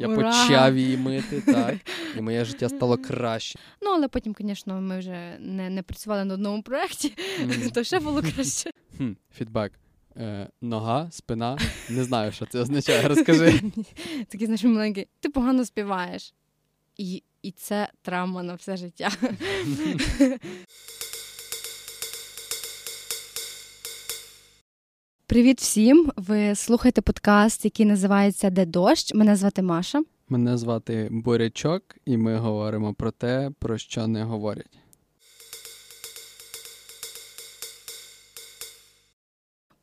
Я Ура! почав її мити, так, і моє життя стало краще. Ну, але потім, звісно, ми вже не, не працювали на одному проєкті, Мгм. то ще було краще. Хм, фідбек. Е, нога, спина. Не знаю, що це означає. Розкажи. Такий, знаєш, маленький, ти погано співаєш. І, і це травма на все життя. Привіт всім! Ви слухаєте подкаст, який називається Де дощ. Мене звати Маша. Мене звати Борячок, і ми говоримо про те, про що не говорять.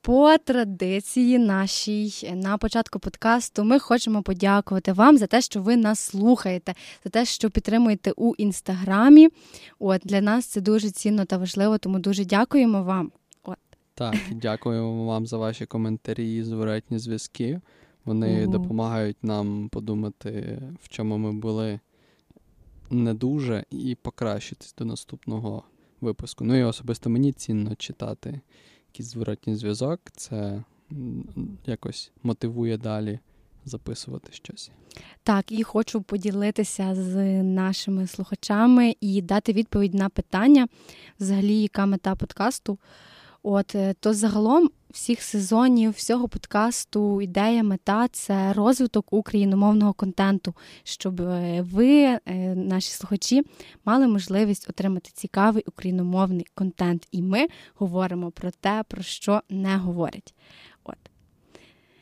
По традиції нашій на початку подкасту ми хочемо подякувати вам за те, що ви нас слухаєте, за те, що підтримуєте у інстаграмі. От для нас це дуже цінно та важливо, тому дуже дякуємо вам. Так, дякуємо вам за ваші коментарі і зворотні зв'язки. Вони Мгм. допомагають нам подумати, в чому ми були не дуже, і покращитись до наступного випуску. Ну і особисто мені цінно читати якийсь зворотній зв'язок. Це якось мотивує далі записувати щось. Так, і хочу поділитися з нашими слухачами і дати відповідь на питання, взагалі, яка мета подкасту. От е, то загалом всіх сезонів, всього подкасту, ідея, мета це розвиток україномовного контенту, щоб е, ви, е, наші слухачі, мали можливість отримати цікавий україномовний контент. І ми говоримо про те, про що не говорять. От.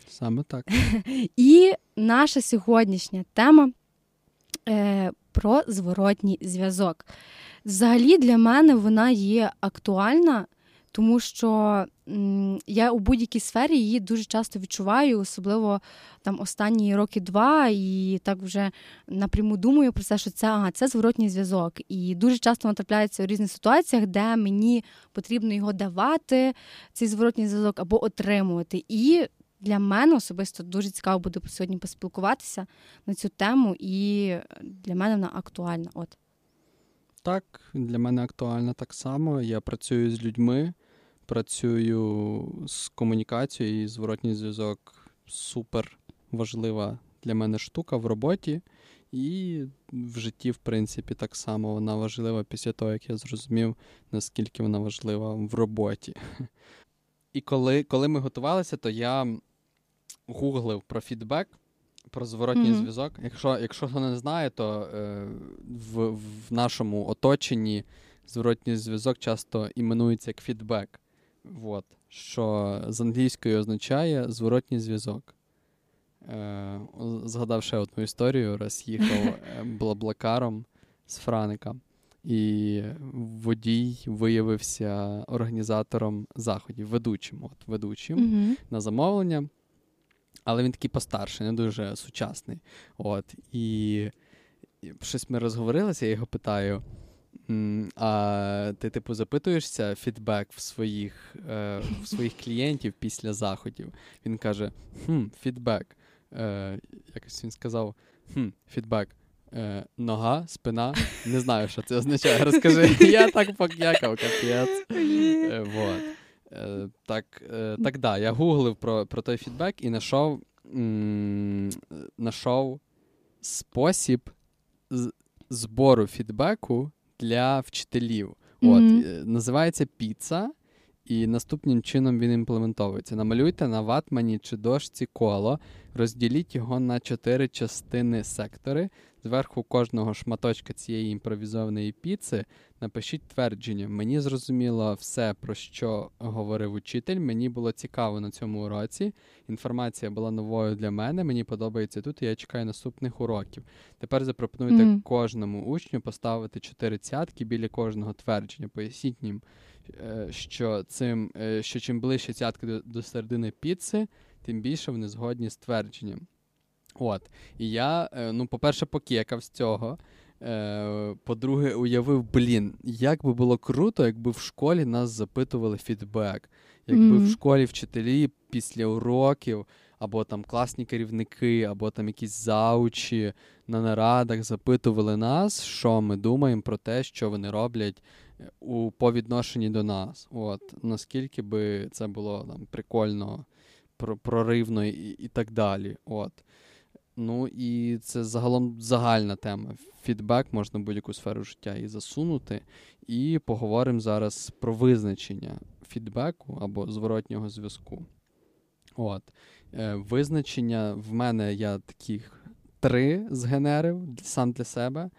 Саме так. І наша сьогоднішня тема про зворотній зв'язок. Взагалі для мене вона є актуальна, тому що я у будь-якій сфері її дуже часто відчуваю, особливо там останні роки два, і так вже напряму думаю про це, що це, ага, це зворотній зв'язок. І дуже часто вона трапляється у різних ситуаціях, де мені потрібно його давати, цей зворотній зв'язок, або отримувати. І для мене особисто дуже цікаво буде сьогодні поспілкуватися на цю тему, і для мене вона актуальна. От. Так, для мене актуально так само. Я працюю з людьми, працюю з комунікацією і зворотній зв'язок супер важлива для мене штука в роботі. І в житті, в принципі, так само вона важлива після того, як я зрозумів, наскільки вона важлива в роботі. І коли, коли ми готувалися, то я гуглив про фідбек, про зворотній Мгм. зв'язок. Якщо, якщо хто не знає, то е, в, в нашому оточенні зворотній зв'язок часто іменується як фідбек. Вот. Що з англійської означає зворотній зв'язок. Е, згадав ще одну історію, раз їхав е, блаблакаром з Франика, і водій виявився організатором заходів, ведучим. От, ведучим Угу. на замовлення, але він такий постарший, не дуже сучасний. От, і, і щось ми розговорилися, я його питаю. «М, А ти, типу, запитуєшся фідбек в своїх, е, в своїх клієнтів після заходів? Він каже: хм, фідбек. Е, якось він сказав: хм, фідбек. Е, нога, спина, не знаю, що це означає. Розкажи. Я так покякав, капець. Е, вот. Е, так, е, так, да, я гуглив про, про той фідбек і знайшов, знайшов спосіб збору фідбеку для вчителів. От, mm-hmm. називається піца, і наступним чином він імплементовується. Намалюйте на ватмані чи дошці коло, розділіть його на чотири частини сектори. Зверху кожного шматочка цієї імпровізованої піци напишіть твердження. Мені зрозуміло все, про що говорив учитель. Мені було цікаво на цьому уроці. Інформація була новою для мене. Мені подобається тут. і Я чекаю наступних уроків. Тепер запропонуйте Мгм. кожному учню поставити чотири цятки біля кожного твердження. Поясніть їм, що цим, е, що чим ближче цятки до, до середини піци, тим більше вони згодні з твердженням. От. І я, е, ну, по-перше, покекав з цього. Е, По-друге, уявив, блін, як би було круто, якби в школі нас запитували фідбек. Якби Мгм. в школі вчителі після уроків, або там класні керівники, або там якісь заучі на нарадах запитували нас, що ми думаємо про те, що вони роблять е, у по відношенні до нас. От наскільки би це було там прикольно, проривно і, і так далі. От. Ну і це загалом загальна тема. Фідбек можна будь-яку сферу життя і засунути. І поговоримо зараз про визначення фідбеку або зворотнього зв'язку. От. Е, Визначення в мене я таких три згенерив сам для себе,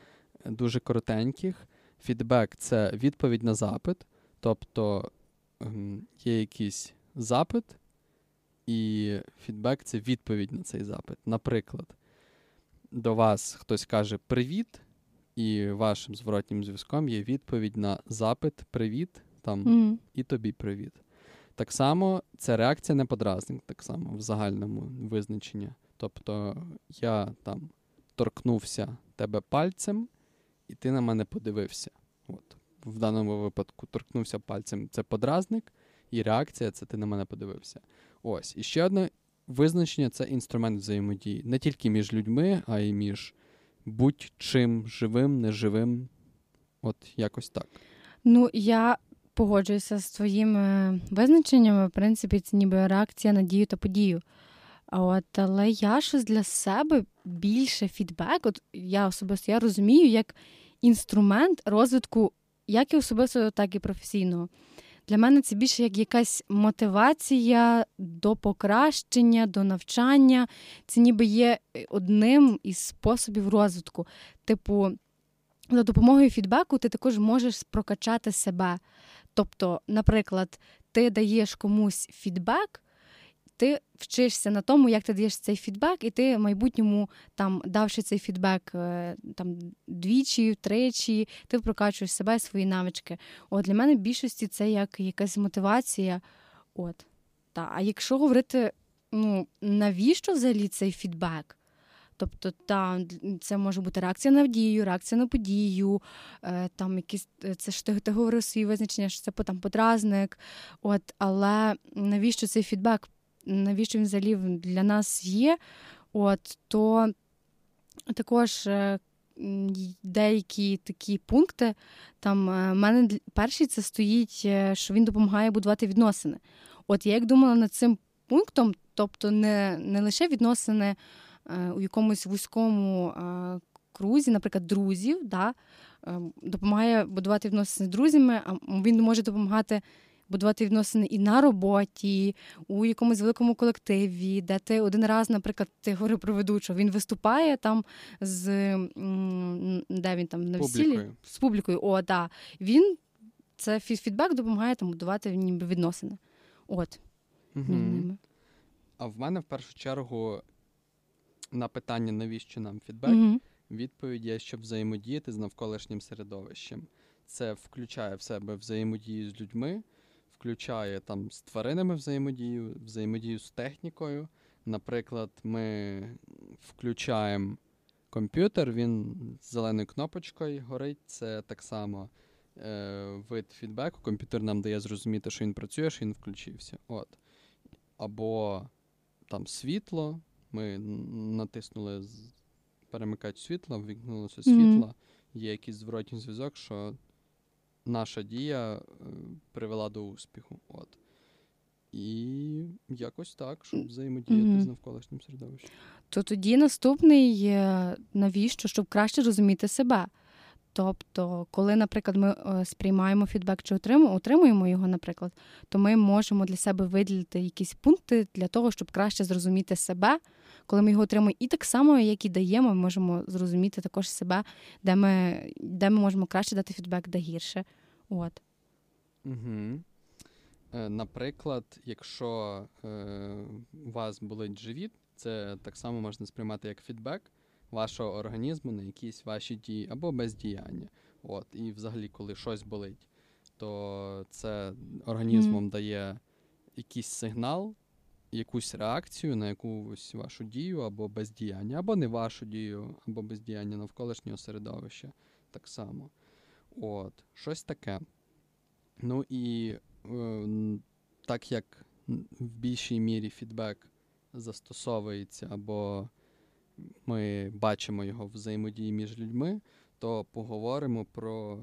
дуже коротеньких. Фідбек це відповідь на запит. Тобто ем, є якийсь запит, і фідбек це відповідь на цей запит. Наприклад, до вас хтось каже привіт, і вашим зворотнім зв'язком є відповідь на запит Привіт там Mm. і тобі привіт. Так само це реакція на подразник, так само в загальному визначенні. Тобто я там торкнувся тебе пальцем, і ти на мене подивився. От. В даному випадку торкнувся пальцем це подразник, і реакція це ти на мене подивився. Ось. І ще одне визначення це інструмент взаємодії. Не тільки між людьми, а й між будь-чим живим, неживим. От якось так. Ну, я погоджуюся з твоїми визначеннями. В принципі, це ніби реакція на дію та подію. От, але я щось для себе більше фідбек. От я особисто я розумію як інструмент розвитку як і особистого, так і професійного. Для мене це більше як якась мотивація до покращення, до навчання. Це ніби є одним із способів розвитку. Типу, за допомогою фідбеку ти також можеш прокачати себе. Тобто, наприклад, ти даєш комусь фідбек, ти вчишся на тому, як ти даєш цей фідбек, і ти в майбутньому, там, давши цей фідбек е, там, двічі, тричі, ти прокачуєш себе, свої навички. От Для мене в більшості це як якась мотивація. От. Та. А якщо говорити, ну, навіщо взагалі цей фідбек? Тобто, та, це може бути реакція на дію, реакція на подію, е, там якісь це ж ти, ти говорив свої визначення, що це там подразник. От, Але навіщо цей фідбек? Навіщо він взагалі для нас є? От, То також е, деякі такі пункти. Там е, в мене перший це стоїть, е, що він допомагає будувати відносини. От я як думала над цим пунктом, тобто не, не лише відносини. У якомусь вузькому крузі, наприклад, друзів, да, е, допомагає будувати відносини з друзями, а він може допомагати будувати відносини і на роботі, у якомусь великому колективі, де ти один раз, наприклад, ти говорив про ведучого, він виступає там з де він там на весіллі з публікою. О, да. Він це фідбек допомагає там будувати ніби відносини. От. Угу. А в мене в першу чергу на питання, навіщо нам фідбек, mm-hmm. відповідь є, щоб взаємодіяти з навколишнім середовищем. Це включає в себе взаємодію з людьми, включає там з тваринами взаємодію, взаємодію з технікою. Наприклад, ми включаємо комп'ютер, він з зеленою кнопочкою горить. Це так само е, вид фідбеку. Комп'ютер нам дає зрозуміти, що він працює, що він включився. От. Або там світло. Ми натиснули перемикач світла, ввімкнулося світло, mm-hmm. є якийсь зворотній зв'язок, що наша дія е, привела до успіху. От. І якось так, щоб взаємодіяти mm-hmm. з навколишнім середовищем. То тоді наступний навіщо, щоб краще розуміти себе. Тобто, коли, наприклад, ми е, сприймаємо фідбек чи отримуємо його, наприклад, то ми можемо для себе виділити якісь пункти для того, щоб краще зрозуміти себе, коли ми його отримуємо. І так само, як і даємо, ми можемо зрозуміти також себе, де ми де ми можемо краще дати фідбек, де гірше. От. Угу. Наприклад, якщо е, у вас болить живіт, це так само можна сприймати як фідбек вашого організму на якісь ваші дії або бездіяння. От, І взагалі, коли щось болить, то це організмом mm. дає якийсь сигнал, якусь реакцію на якусь вашу дію або бездіяння, або не вашу дію, або бездіяння навколишнього середовища так само. От, Щось таке. Ну і е, так як в більшій мірі фідбек застосовується або ми бачимо його взаємодії між людьми, то поговоримо про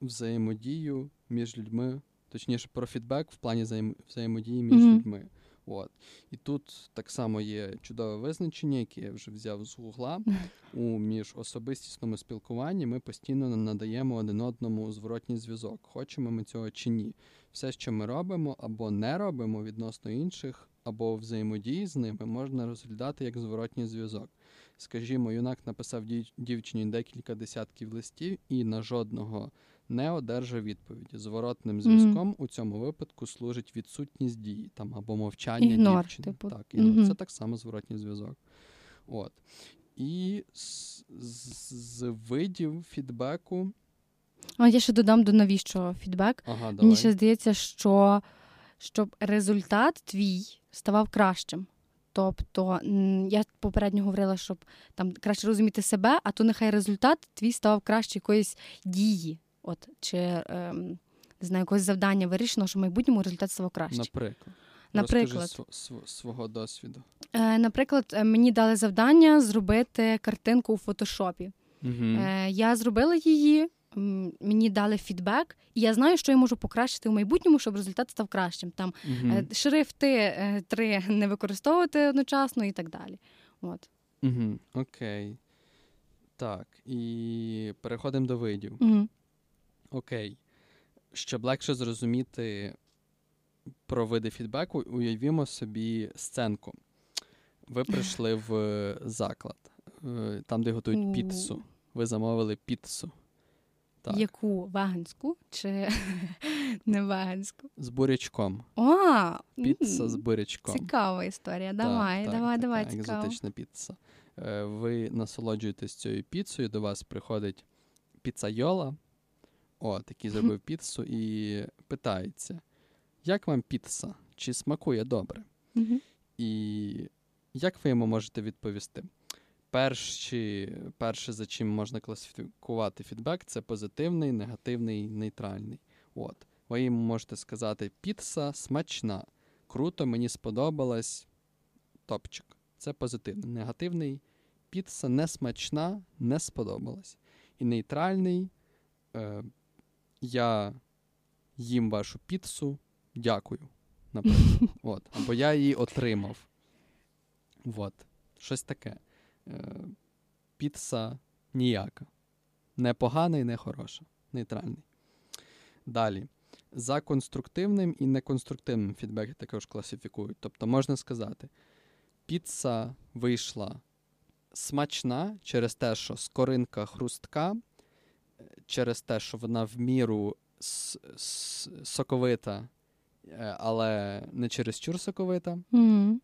взаємодію між людьми, точніше, про фідбек в плані взаємодії між mm-hmm. людьми. От. І тут так само є чудове визначення, яке я вже взяв з гугла. У міжособистісному спілкуванні ми постійно надаємо один одному зворотній зв'язок, хочемо ми цього чи ні. Все, що ми робимо або не робимо відносно інших, або взаємодії з ними, можна розглядати як зворотній зв'язок. Скажімо, юнак написав дівчині декілька десятків листів і на жодного не одержав відповіді. Зворотним зв'язком mm-hmm. у цьому випадку служить відсутність дії там або мовчання ігнор, дівчини. Типу. Так, ігнор. Mm-hmm. Це так само зворотній зв'язок. От. І з, з, з видів фідбеку. А я ще додам до навіщо фідбек. Ага, Мені ще здається, що щоб результат твій ставав кращим. Тобто я попередньо говорила, щоб там краще розуміти себе, а то нехай результат твій ставав краще якоїсь дії. От чи ем, не знаю, якогось завдання вирішено, що в майбутньому результат став краще. Наприклад. Наприклад, Розкажи св- свого досвіду. Е, Наприклад, е, мені дали завдання зробити картинку у фотошопі. Угу. Е, Я зробила її, мені дали фідбек, і я знаю, що я можу покращити в майбутньому, щоб результат став кращим. Там угу. шрифти е, три не використовувати одночасно і так далі. От. Угу. Окей. Так, і переходимо до видів. Угу. Окей. Щоб легше зрозуміти про види фідбеку, уявімо собі сценку. Ви прийшли в заклад, е, там, де готують піцу. Ви замовили піцу. Так. Яку веганську чи не веганську? З бурячком. О, Піца з бурячком. Цікава історія. Давай, так, давай, так, давай. Так, цікаво. Екзотична піца. Е, ви насолоджуєтесь цією піцею, до вас приходить піцайола, от, який зробив піцу, і питається, як вам піца? Чи смакує добре? І як ви йому можете відповісти? Перші, Перше, за чим можна класифікувати фідбек, це позитивний, негативний, нейтральний. От. Ви йому можете сказати: піца смачна, круто, мені сподобалась. Топчик. Це позитивний. Негативний піца не смачна, не сподобалась. І нейтральний. Е, Я їм вашу піцу, дякую. Наприклад. От. Або я її отримав. От. Щось таке. Е, Піца ніяка. Не погана і не хороша. Нейтральний. Далі. За конструктивним і неконструктивним фідбек також класифікують. Тобто можна сказати, піца вийшла смачна через те, що скоринка хрустка, через те, що вона в міру соковита, е, але не через чур соковита. Mm-hmm.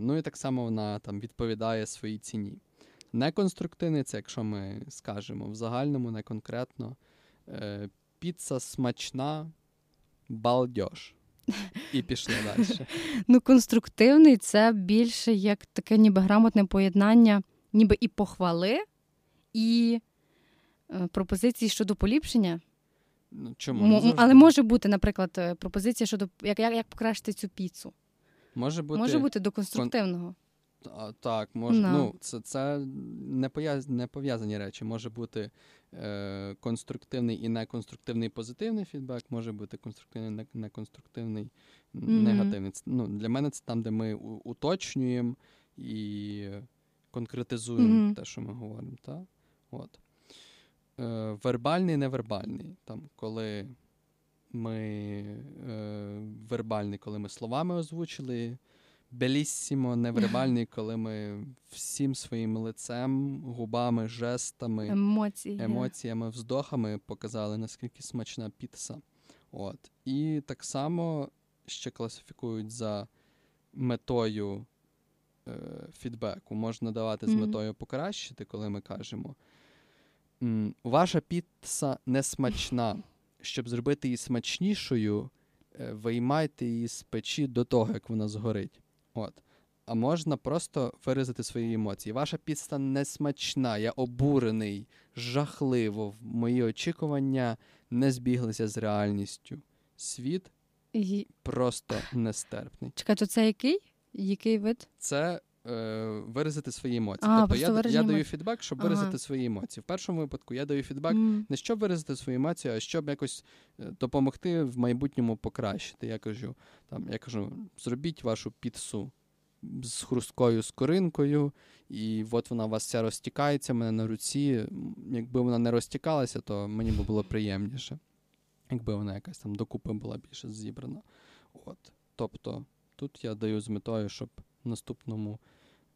Ну і так само вона там відповідає своїй ціні. Неконструктивний це, якщо ми скажемо в загальному, не конкретно. Е, піца смачна, балдьош. І пішли далі. Ну, конструктивний це більше як таке ніби грамотне поєднання, ніби і похвали, і е, пропозиції щодо поліпшення. Ну, чому? М- але може бути, наприклад, е, пропозиція щодо як як, як покращити цю піцу. Може бути може бути до конструктивного. А, Так, може, no. ну, це це не, пов'яз, не пов'язані речі. Може бути е, конструктивний і неконструктивний позитивний фідбек, може бути конструктивний, неконструктивний, mm-hmm. негативний. Це, ну, Для мене це там, де ми уточнюємо і конкретизуємо mm-hmm. те, що ми говоримо. Та? От. Е, Вербальний, невербальний. Там, коли ми е, вербальний, коли ми словами озвучили беліссімо, невербальний, коли ми всім своїм лицем, губами, жестами, Емоції. емоціями, вздохами показали, наскільки смачна піца. От. І так само ще класифікують за метою е, фідбеку. Можна давати з метою покращити, коли ми кажемо. Ваша піца не смачна. Щоб зробити її смачнішою, е, виймайте її з печі до того, як вона згорить. От. А можна просто виразити свої емоції. Ваша піца не смачна, я обурений, жахливо. Мої очікування не збіглися з реальністю. Світ просто нестерпний. Чекай, то це який? Який вид? Це е, виразити свої емоції. А, тобто я, я даю фідбек, щоб Ага. виразити свої емоції. В першому випадку я даю фідбек М. не щоб виразити свої емоції, а щоб якось е, допомогти в майбутньому покращити. Я кажу, там, я кажу, зробіть вашу піцу з хрусткою скоринкою, і от вона у вас вся розтікається в мене на руці. Якби вона не розтікалася, то мені би було приємніше. Якби вона якась там докупи була більше зібрана. От. Тобто, тут я даю з метою, щоб наступному,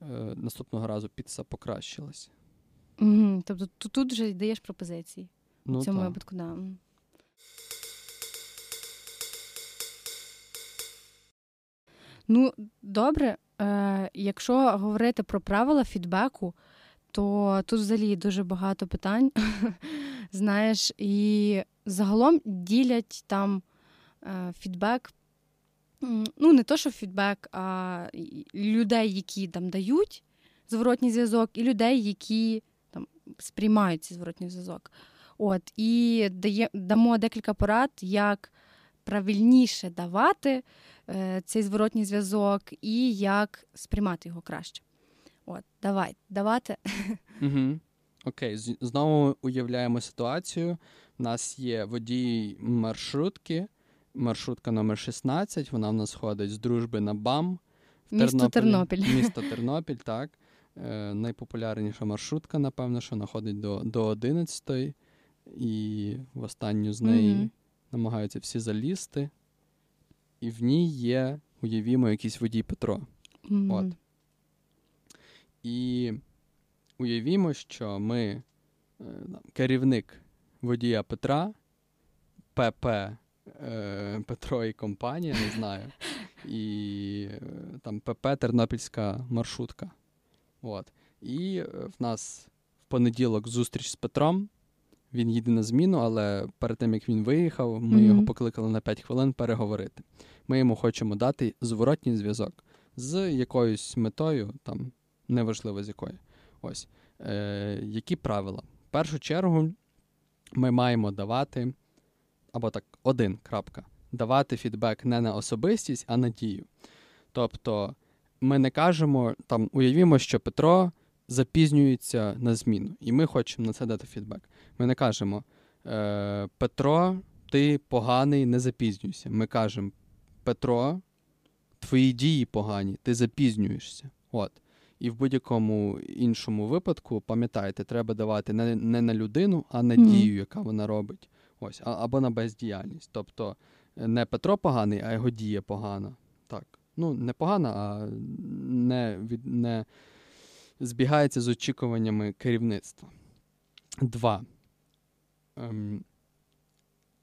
е, наступного разу піца покращилась. Мгм. Тобто тут, тут вже даєш пропозиції. Ну, в цьому та. випадку, да. Ну, добре, е, якщо говорити про правила фідбеку, то тут взагалі дуже багато питань. Знаєш, і загалом ділять там е, фідбек. Ну, не то, що фідбек, а людей, які там дають зворотній зв'язок, і людей, які там сприймають цей зворотній зв'язок. От, і дає, дамо декілька порад, як правильніше давати е, цей зворотній зв'язок і як сприймати його краще. От, давай, давати. Угу. Окей, знову уявляємо ситуацію. У нас є водій маршрутки, маршрутка номер 16, вона в нас ходить з дружби на БАМ. В Місто. Тернопіль. Місто Тернопіль, так. Е, найпопулярніша маршрутка, напевно, що вона ходить до, до 11 і в останню з неї Мгм. намагаються всі залізти. І в ній є, уявімо, якийсь водій Петро. Мгм. От. І уявімо, що ми е, керівник водія Петра, ПП е, Петро і компанія, не знаю, і е, там ПП Тернопільська маршрутка. От. І е, в нас в понеділок зустріч з Петром. Він їде на зміну, але перед тим як він виїхав, ми Мгм. його покликали на 5 хвилин переговорити. Ми йому хочемо дати зворотній зв'язок з якоюсь метою, там неважливо з якою. Ось. Е, які правила? В першу чергу ми маємо давати, або так, один крапка, давати фідбек не на особистість, а на дію. Тобто, ми не кажемо, там, уявімо, що Петро запізнюється на зміну, і ми хочемо на це дати фідбек. Ми не кажемо, е, Петро, ти поганий, не запізнюйся. Ми кажемо, Петро, твої дії погані, ти запізнюєшся. От. І в будь-якому іншому випадку, пам'ятайте, треба давати не, не на людину, а на Мгм. дію, яка вона робить. Ось, або на бездіяльність. Тобто е, не Петро поганий, а його дія погана. Так. Ну, не погана, а не, від, не збігається з очікуваннями керівництва. Два. Ем,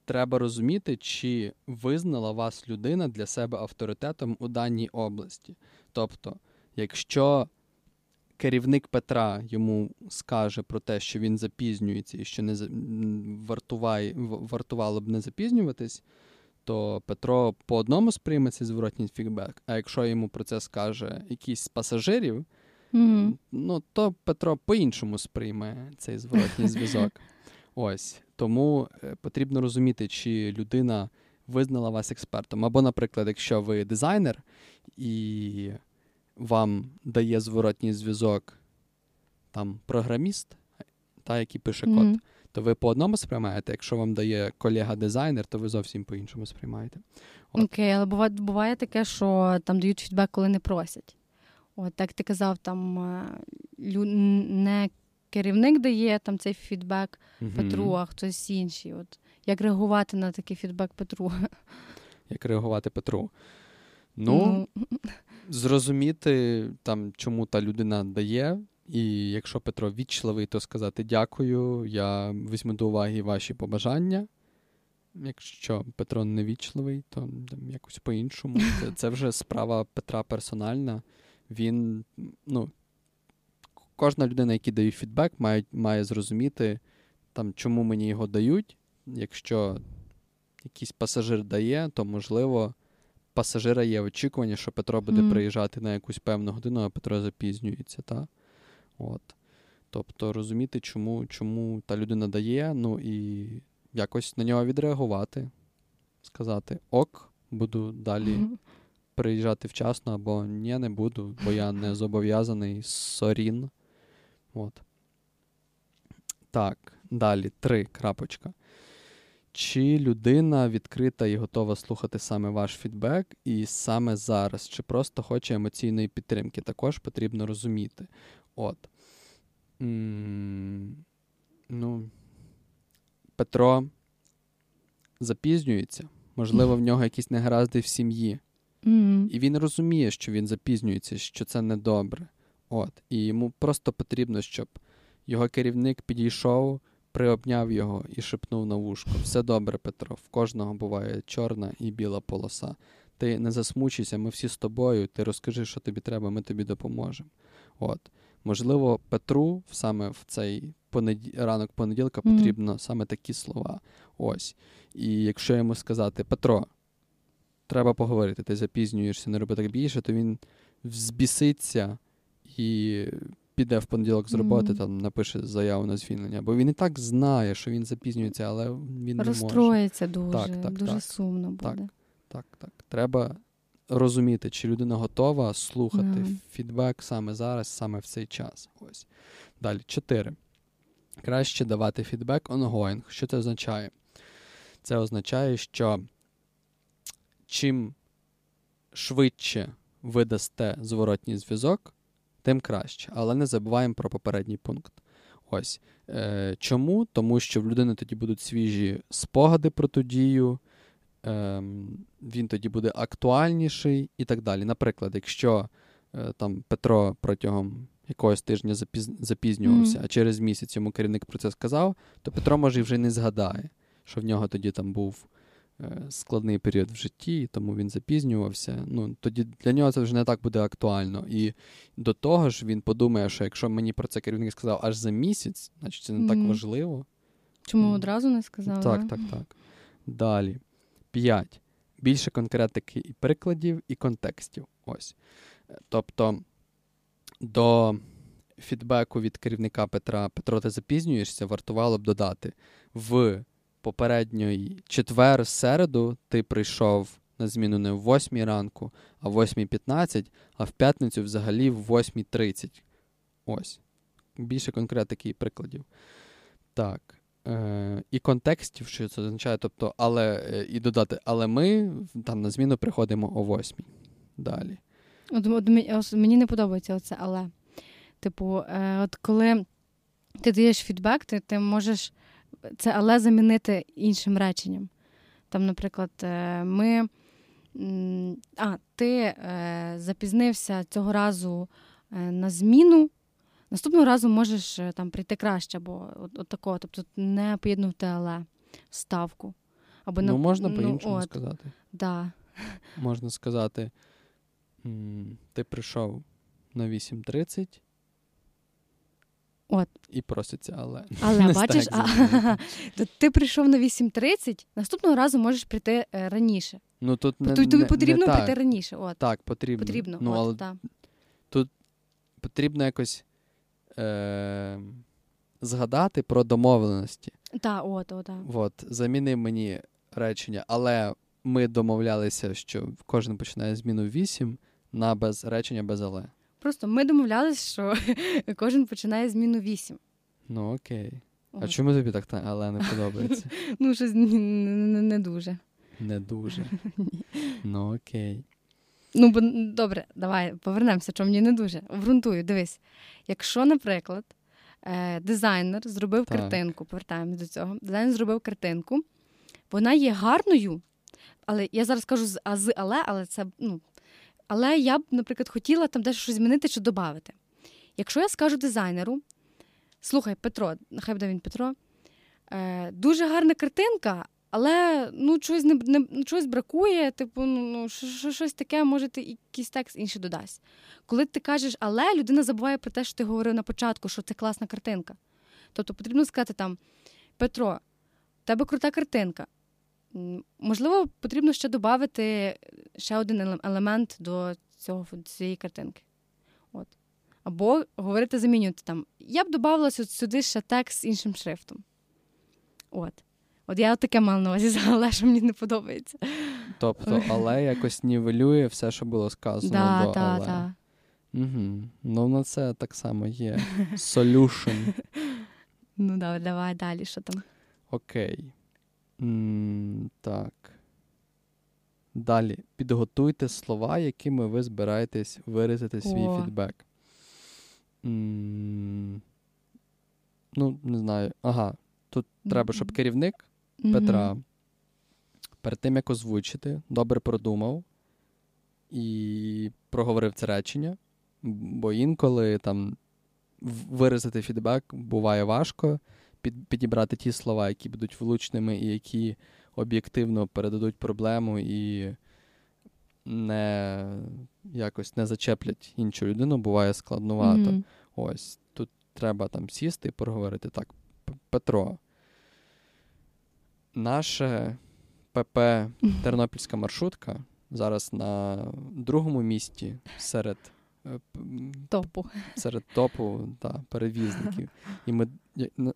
треба розуміти, чи визнала вас людина для себе авторитетом у даній області. Тобто, якщо керівник Петра йому скаже про те, що він запізнюється і що не вартуває, вартувало б не запізнюватись, то Петро по одному сприйме цей зворотній фідбек, а якщо йому про це скаже якийсь з пасажирів, Мгм. ну то Петро по-іншому сприйме цей зворотній зв'язок. Ось тому е, потрібно розуміти, чи людина визнала вас експертом. Або, наприклад, якщо ви дизайнер і вам дає зворотній зв'язок там програміст, та який пише код, Мгм. то ви по одному сприймаєте. Якщо вам дає колега-дизайнер, то ви зовсім по-іншому сприймаєте. От. Окей, але буває, буває таке, що там дають фідбек, коли не просять. От так ти казав, там е, лю... не керівник дає там цей фідбек Петру, а хтось інший. От як реагувати на такий фідбек Петру? Як реагувати Петру? Ну, зрозуміти, там, чому та людина дає. І якщо Петро вічливий, то сказати дякую, я візьму до уваги ваші побажання. Якщо Петро не вічливий, то там, якось по-іншому. Це, це вже справа Петра персональна. Він, ну, кожна людина, яка дає фідбек, має, має зрозуміти, там, чому мені його дають. Якщо якийсь пасажир дає, то можливо пасажира є очікування, що Петро буде Мгм. приїжджати на якусь певну годину, а Петро запізнюється. Та? От. Тобто розуміти, чому, чому та людина дає, ну і якось на нього відреагувати, сказати ок, буду далі приїжджати вчасно, або ні, не буду, бо я не зобов'язаний сорін. От. Так, далі. Три. крапочка. Чи людина відкрита і готова слухати саме ваш фідбек, і саме зараз, чи просто хоче емоційної підтримки, також потрібно розуміти. От. М- ну, Петро запізнюється. Можливо, в нього якісь негаразди в сім'ї. І він розуміє, що він запізнюється, що це недобре. От. І йому просто потрібно, щоб його керівник підійшов, приобняв його і шепнув на вушко. Все добре, Петро, в кожного буває чорна і біла полоса. Ти не засмучуйся, ми всі з тобою, ти розкажи, що тобі треба, ми тобі допоможемо. От. Можливо, Петру саме в цей понеді... ранок понеділка Мгм. потрібно саме такі слова. Ось. І якщо йому сказати, Петро, треба поговорити, ти запізнюєшся, не роби так більше, то він взбіситься і піде в понеділок з роботи, Мгм. там напише заяву на звільнення. Бо він і так знає, що він запізнюється, але він не може. Розстроїться дуже, Так, так, дуже так. сумно буде. Так. Так, так. Треба розуміти, чи людина готова слухати Да. фідбек саме зараз, саме в цей час. Ось. Далі, чотири. Краще давати фідбек ongoing. Що це означає? Це означає, що чим швидше ви дасте зворотній зв'язок, тим краще. Але не забуваємо про попередній пункт. Ось. Е, чому? Тому що в людини тоді будуть свіжі спогади про ту дію, ем, він тоді буде актуальніший і так далі. Наприклад, якщо е, там Петро протягом якогось тижня запіз... запізнювався, Мгм. а через місяць йому керівник про це сказав, то Петро може і вже не згадає, що в нього тоді там був е, складний період в житті, тому він запізнювався. Ну, тоді для нього це вже не так буде актуально. І до того ж він подумає, що якщо мені про це керівник сказав аж за місяць, значить це не так важливо. Чому Мгм. одразу не сказав? Так, так, так. Далі. П'ять. Більше конкретики і прикладів, і контекстів. Ось. Е, Тобто до фідбеку від керівника Петра Петро, ти запізнюєшся, вартувало б додати. В попередньої четвер, середу ти прийшов на зміну не в 8 ранку, а в 8.15, а в п'ятницю взагалі в 8.30. Ось. Більше конкретики і прикладів. Так. Е, і контекстів, що це означає, тобто, але е, і додати, але ми там на зміну приходимо о 8. Далі. От, от, мені- мені не подобається оце, але. Типу, е, от коли ти даєш фідбек, ти, ти можеш це але замінити іншим реченням. Там, наприклад, е, ми. А, ти е, запізнився цього разу е, на зміну. Наступного разу можеш там прийти краще, або от, от такого. Тобто не поєднувати але вставку. Або ну, на- можна ну, по-іншому от, сказати. Да. Можна сказати, ти прийшов на 8.30 От. і проситься, але. Але Не бачиш, а, то ти прийшов на 8.30, наступного разу можеш прийти е, раніше. Ну, тут не, Тобі не, потрібно не прийти так. раніше. От, Так, потрібно. потрібно. Ну, от, але та. потрібно якось е- згадати про домовленості. Та, от, от, та. От, заміни мені речення, але ми домовлялися, що кожен починає зміну 8 на без речення без але. Просто ми домовлялися, що кожен починає зміну 8. Ну окей. А чому тобі так та але не подобається? Ну, щось не, дуже. Не дуже. Ну окей. Ну, бо добре, давай повернемося, що мені не дуже. Обґрунтую, дивись. Якщо, наприклад, е, дизайнер зробив Так. картинку, повертаємось до цього. Дизайнер зробив картинку, вона є гарною, але я зараз кажу з а з але, але це ну. Але я б, наприклад, хотіла там дещо щось змінити чи додати. Якщо я скажу дизайнеру, слухай, Петро, нехай буде він Петро, е, дуже гарна картинка, але ну, чогось, не, не, ну, чогось бракує, типу, ну, ну що- що- щось таке, може, ти якийсь текст інший додасть. Коли ти кажеш але, людина забуває про те, що ти говорив на початку, що це класна картинка. Тобто потрібно сказати там: Петро, в тебе крута картинка. Можливо, потрібно ще додати ще один елемент до цього цієї картинки. От. Або говорити, замінювати там. Я б додавала сюди ще текст з іншим шрифтом. От. От я таке мала на увазі, але що мені не подобається. Тобто, але якось нівелює все, що було сказано Да, до та, але. та. Угу. Ну, на це так само є. Solution. Ну, давай, давай далі, що там. Окей. М так. Далі. Підготуйте слова, якими ви збираєтесь виразити свій О. фідбек. м Ну, не знаю. Ага. Тут треба, щоб керівник Петра перед тим, як озвучити, добре продумав і проговорив це речення. Бо інколи там виразити фідбек буває важко, підібрати ті слова, які будуть влучними і які об'єктивно передадуть проблему і не якось не зачеплять іншу людину, буває складнувато. Мгм. Ось тут треба там сісти і поговорити. Так, Петро. Наше ПП Тернопільська маршрутка зараз на другому місці серед, Топу. серед топу та, перевізників. І ми,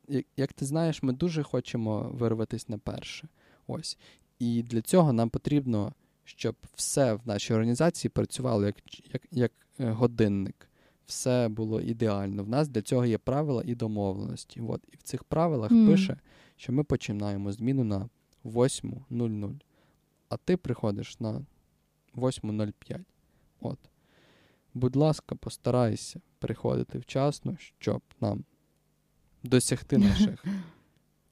як, як ти знаєш, ми дуже хочемо вирватися на перше. Ось. І для цього нам потрібно, щоб все в нашій організації працювало як, як, як е, годинник. Все було ідеально. В нас для цього є правила і домовленості. От. І в цих правилах Мгм. пише, що ми починаємо зміну на 8.00, а ти приходиш на 8.05. От. Будь ласка, постарайся приходити вчасно, щоб нам досягти наших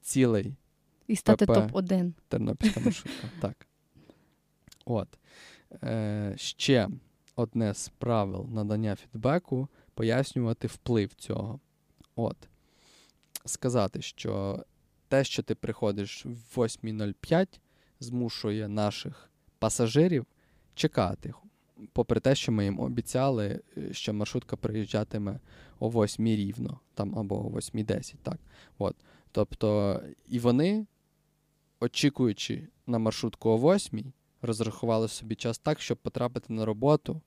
цілей І стати ПП. топ-1. Тернопільська маршрутка. Так. От. Е, ще одне з правил надання фідбеку пояснювати вплив цього. От. Сказати, що те, що ти приходиш в 8.05, змушує наших пасажирів чекати. Попри те, що ми їм обіцяли, е, що маршрутка приїжджатиме о 8 рівно, там, або о 8.10, так. От. Тобто, і вони очікуючи на маршрутку о 8, розрахували собі час так, щоб потрапити на роботу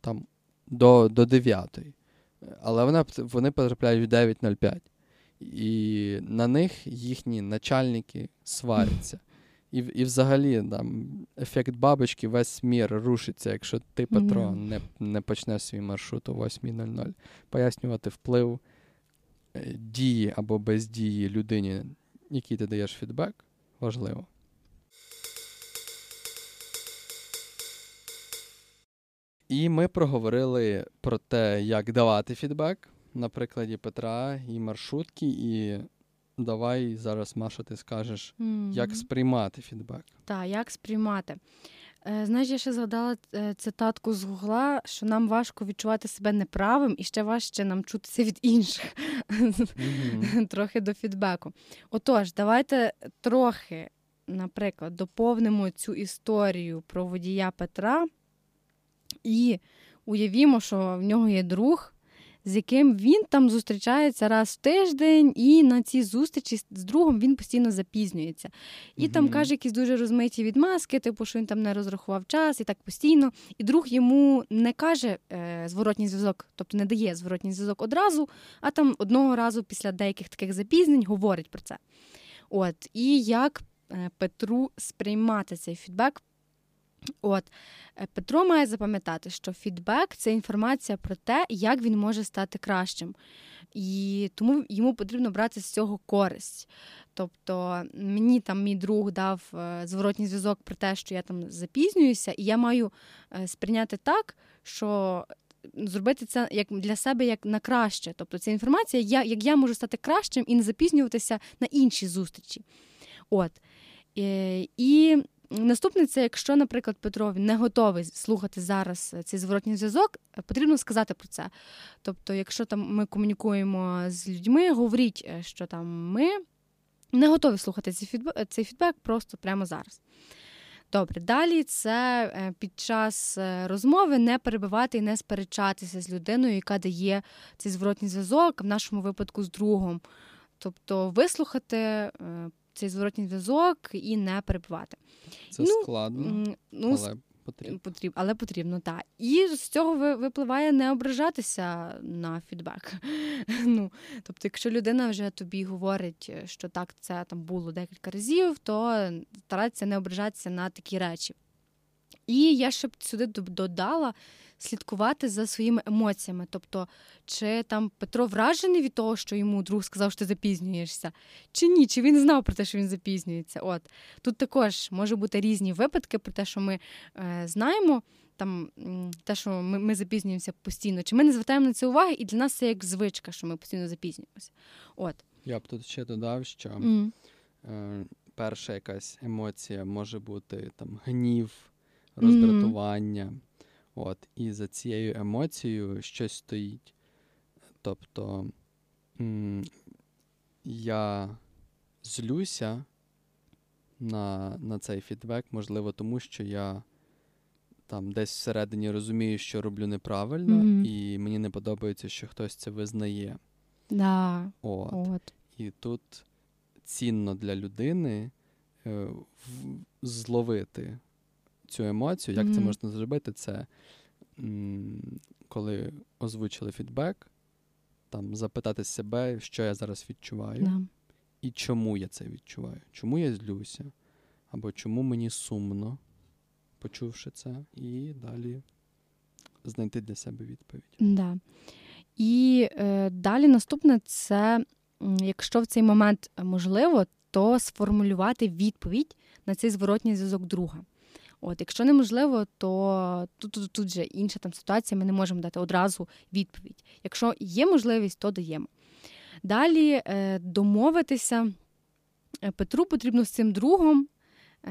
там до, до 9. Але вони, вони потрапляють в 9.05. І на них їхні начальники сваряться. І, і взагалі там, ефект бабочки, весь мір рушиться, якщо ти, Петро, Мгм. не, не почнеш свій маршрут о 8.00. Пояснювати вплив е, дії або бездії людині, якій ти даєш фідбек, важливо. І ми проговорили про те, як давати фідбек на прикладі Петра і маршрутки. І давай зараз, Маша, ти скажеш, як сприймати фідбек. Так, як сприймати? Знаєш, я ще згадала е, цитатку з Гугла, що нам важко відчувати себе неправим і ще важче нам чутися від інших. Мгм. трохи до фідбеку. Отож, давайте трохи, наприклад, доповнимо цю історію про водія Петра і уявімо, що в нього є друг, з яким він там зустрічається раз в тиждень, і на цій зустрічі з другом він постійно запізнюється. І там каже якісь дуже розмиті відмазки, типу, що він там не розрахував час і так постійно. І друг йому не каже е, зворотній зв'язок, тобто не дає зворотній зв'язок одразу, а там одного разу після деяких таких запізнень говорить про це. От, і як е, Петру сприймати цей фідбек? От, е, Петро має запам'ятати, що фідбек це інформація про те, як він може стати кращим. І тому йому потрібно брати з цього користь. Тобто мені там мій друг дав е, зворотній зв'язок про те, що я там запізнююся, і я маю е, сприйняти так, що зробити це як для себе як на краще. Тобто ця інформація, як я можу стати кращим і не запізнюватися на інші зустрічі. От. І наступне це, якщо, наприклад, Петро не готовий слухати зараз цей зворотній зв'язок, е, потрібно сказати про це. Тобто, якщо там ми комунікуємо з людьми, говоріть, е, що там ми не готові слухати цей фідбек, просто прямо зараз. Добре, далі це е, під час е, розмови не перебивати і не сперечатися з людиною, яка дає цей зворотній зв'язок, в нашому випадку з другом. Тобто вислухати е, цей зворотній зв'язок і не перебивати. Це Ну, складно, Ну, але Потрібно. Потріб, але потрібно, так. І з цього випливає не ображатися на фідбек. Ну, Тобто, якщо людина вже тобі говорить, що так це там було декілька разів, то старатися не ображатися на такі речі. І я ще б сюди додала слідкувати за своїми емоціями. Тобто, чи там Петро вражений від того, що йому друг сказав, що ти запізнюєшся, чи ні, чи він знав про те, що він запізнюється. От Тут також може бути різні випадки про те, що ми е, знаємо. Там те, що ми ми запізнюємося постійно, чи ми не звертаємо на це уваги, і для нас це як звичка, що ми постійно запізнюємося. От. Я б тут ще додав, що mm. е, перша якась емоція може бути там гнів, роздратування. Mm. От, І за цією емоцією щось стоїть. Тобто м- я злюся на на цей фідбек, можливо, тому що я там десь всередині розумію, що роблю неправильно, mm-hmm. і мені не подобається, що хтось це визнає. Да. От. От. І тут цінно для людини е, в- зловити цю емоцію. Як mm-hmm. це можна зробити? Це м- коли озвучили фідбек, там запитати себе, що я зараз відчуваю, yeah. і чому я це відчуваю, чому я злюся, або чому мені сумно, почувши це, і далі знайти для себе відповідь. Да. І е, далі наступне це, якщо в цей момент можливо, то сформулювати відповідь на цей зворотній зв'язок друга. От, Якщо неможливо, то тут тут, тут же інша там ситуація, ми не можемо дати одразу відповідь. Якщо є можливість, то даємо. Далі е, домовитися е, Петру потрібно з цим другом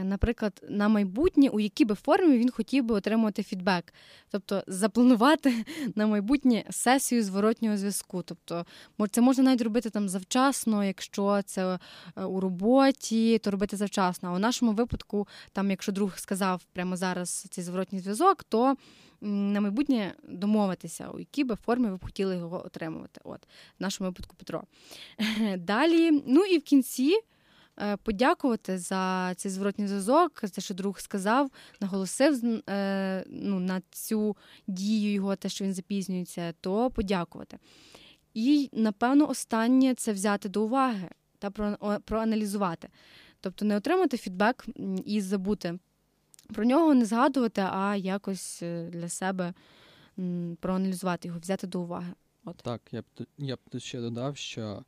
наприклад, на майбутнє, у якій би формі він хотів би отримувати фідбек, тобто запланувати на майбутнє сесію зворотнього зв'язку. Тобто, це можна навіть робити там завчасно, якщо це е, у роботі, то робити завчасно. А у нашому випадку, там, якщо друг сказав прямо зараз цей зворотній зв'язок, то на майбутнє домовитися, у якій би формі ви б хотіли його отримувати. От, в нашому випадку Петро. Далі, ну і в кінці. Е, подякувати за цей зворотній зв'язок, за те, що друг сказав, наголосив е, ну, на цю дію його, те, що він запізнюється, то подякувати. І, напевно, останнє це взяти до уваги та проаналізувати. Тобто не отримати фідбек і забути про нього, не згадувати, а якось е, для себе проаналізувати його, взяти до уваги. От. Так, я б я б тут ще додав, що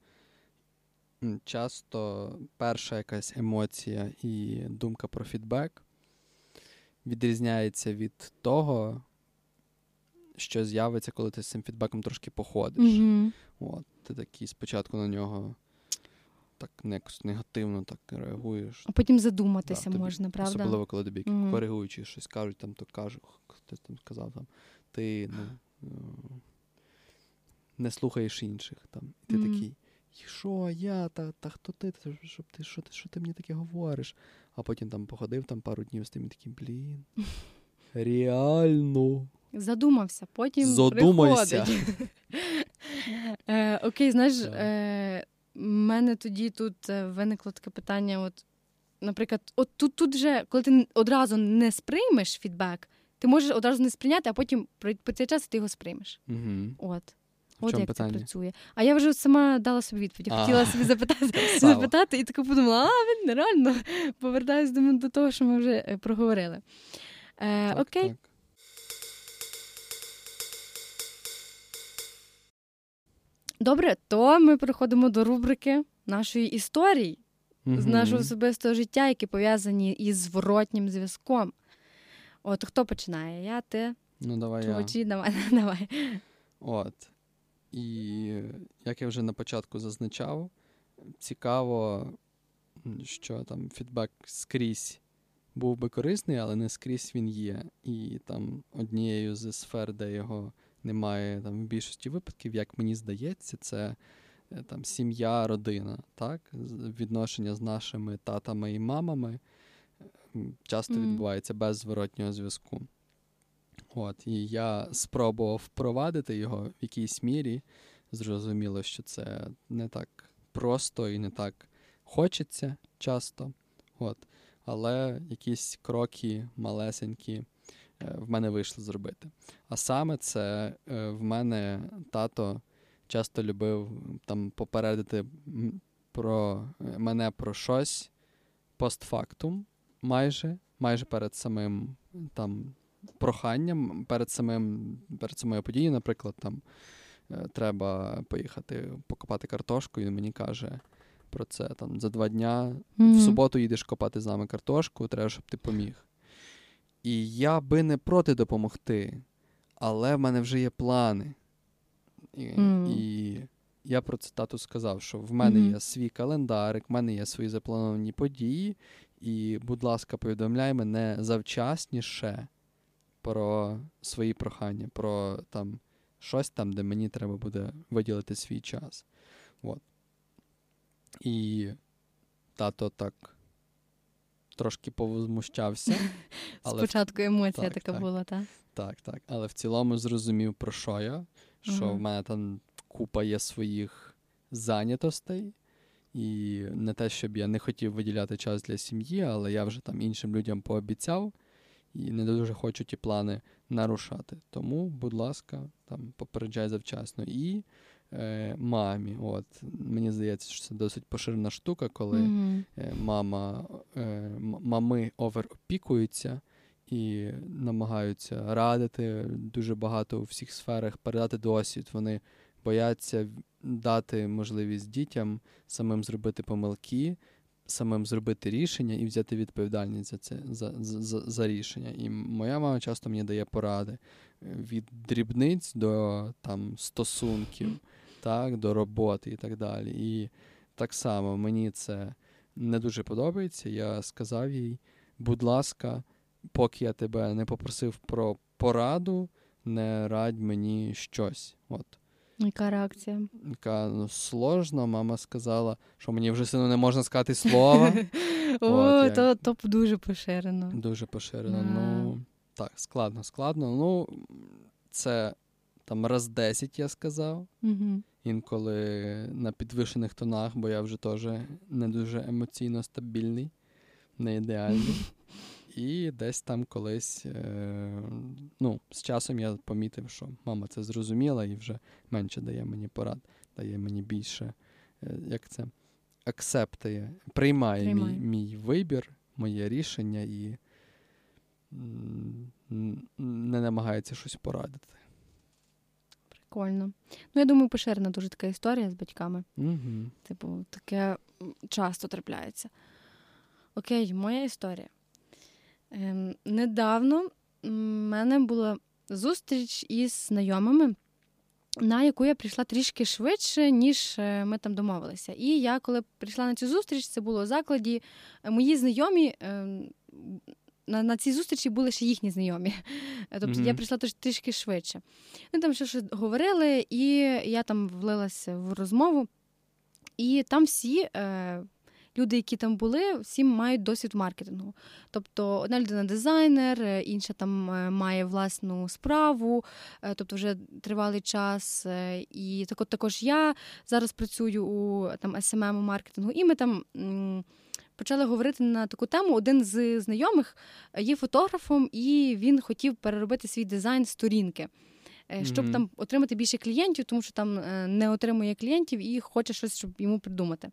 часто перша якась емоція і думка про фідбек відрізняється від того, що з'явиться, коли ти з цим фідбеком трошки походиш. Mm-hmm. От, Ти такий спочатку на нього так якось негативно так реагуєш. А потім задуматися да, можна, правда? Особливо, коли тобі mm-hmm. коригуючи щось кажуть, там то кажуть, хтось там сказав, там, ти ну, е, не слухаєш інших. там, І ти mm-hmm. такий що я, та та хто ти? Що ти що ти, що ти мені таке говориш? А потім там походив там пару днів з тим таким, блін. Реально. Задумався, потім Задумайся. е, Окей, знаєш, е, мене тоді тут е, виникло таке питання. от, Наприклад, от тут тут вже, коли ти одразу не сприймеш фідбек, ти можеш одразу не сприйняти, а потім по цей час ти його сприймеш. Угу. От. От як питання? це працює. А я вже сама дала собі відповідь. Я хотіла собі запитати запитати, і така подумала, а він нереально повертаюся до, до того, що ми вже е, проговорили. Е, так, Окей. Так. Добре, то ми переходимо до рубрики нашої історії mm з нашого особистого життя, які пов'язані із зворотнім зв'язком. От хто починає? Я, ти? Ну, давай Чувачі, я. давай, давай. От. І як я вже на початку зазначав, цікаво, що там фідбек скрізь був би корисний, але не скрізь він є. І там однією з сфер, де його немає там в більшості випадків, як мені здається, це е, там сім'я, родина, так? Відношення з нашими татами і мамами часто mm-hmm. відбувається без зворотнього зв'язку. От, І я спробував впровадити його в якійсь мірі. Зрозуміло, що це не так просто і не так хочеться часто. От. Але якісь кроки малесенькі в мене вийшло зробити. А саме це в мене тато часто любив там попередити про мене про щось постфактум, майже майже перед самим там проханням, перед самим перед самою подією, наприклад, там е, треба поїхати покопати картошку, і він мені каже про це там за два дня. Mm-hmm. В суботу їдеш копати з нами картошку, треба, щоб ти поміг. І я би не проти допомогти, але в мене вже є плани. І, mm. і я про це тату сказав, що в мене mm-hmm. є свій календарик, в мене є свої заплановані події, і, будь ласка, повідомляй мене завчасніше про свої прохання, про там щось там, де мені треба буде виділити свій час. От. І тато так трошки повозмущався. Але Спочатку емоція так, така так, була, так? Так, так. Але в цілому зрозумів, про що я, що uh в мене там купа є своїх зайнятостей. І не те, щоб я не хотів виділяти час для сім'ї, але я вже там іншим людям пообіцяв і не дуже хочу ті плани нарушати. Тому, будь ласка, там попереджай завчасно. І е, мамі. От Мені здається, що це досить поширена штука, коли mm-hmm. мама, е, мами оверопікуються і намагаються радити дуже багато у всіх сферах, передати досвід. Вони бояться дати можливість дітям самим зробити помилки, самим зробити рішення і взяти відповідальність за це за, за, за рішення. І моя мама часто мені дає поради е, від дрібниць до там стосунків, так, до роботи і так далі. І так само мені це не дуже подобається. Я сказав їй, будь ласка, поки я тебе не попросив про пораду, не радь мені щось. От. Яка реакція? Яка ну, сложна. Мама сказала, що мені вже сину не можна сказати слова. О, то то дуже поширено. Дуже поширено. Ну, так, складно, складно. Ну, це там раз 10 я сказав. Інколи на підвищених тонах, бо я вже теж не дуже емоційно стабільний, не ідеальний. І десь там колись, е, ну, з часом я помітив, що мама це зрозуміла і вже менше дає мені порад, дає мені більше, е, як це, акцептує, приймає, приймає. Мій, мій вибір, моє рішення і не намагається щось порадити. Прикольно. Ну, я думаю, поширена дуже така історія з батьками. Угу. Типу, таке часто трапляється. Окей, моя історія. Ем, недавно в мене була зустріч із знайомими, на яку я прийшла трішки швидше, ніж е, ми там домовилися. І я, коли прийшла на цю зустріч, це було у закладі, е, мої знайомі. Ем, на на цій зустрічі були ще їхні знайомі. Тобто mm-hmm. я прийшла трішки швидше. Вони там щось говорили, і я там влилася в розмову. І там всі е, люди, які там були, всі мають досвід маркетингу. Тобто, одна людина дизайнер, е, інша там е, має власну справу, е, тобто вже тривалий час. І так от також я зараз працюю у там smm маркетингу, і ми там. Почали говорити на таку тему. Один з знайомих є фотографом, і він хотів переробити свій дизайн сторінки, щоб mm-hmm. там отримати більше клієнтів, тому що там не отримує клієнтів і хоче щось, щоб йому придумати.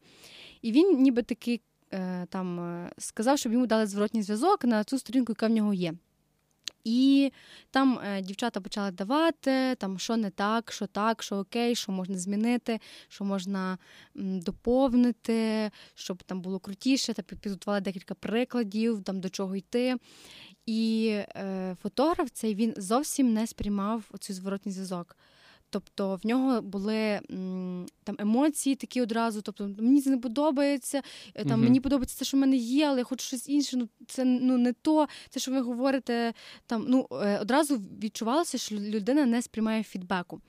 І він ніби таки е, там е, сказав, щоб йому дали зворотній зв'язок на цю сторінку, яка в нього є. І там е, дівчата почали давати, там що не так, що так, що окей, що можна змінити, що можна доповнити, щоб там було крутіше, та підготували декілька прикладів, там до чого йти. І е, фотограф цей він зовсім не сприймав оцей зворотній зв'язок. Тобто в нього були там емоції такі одразу. Тобто мені це не подобається. Е, там uh мені подобається те, що в мене є, але я хочу щось інше. Ну це ну не то. Те, що ви говорите, там ну е, одразу відчувалося, що людина не сприймає фідбеку.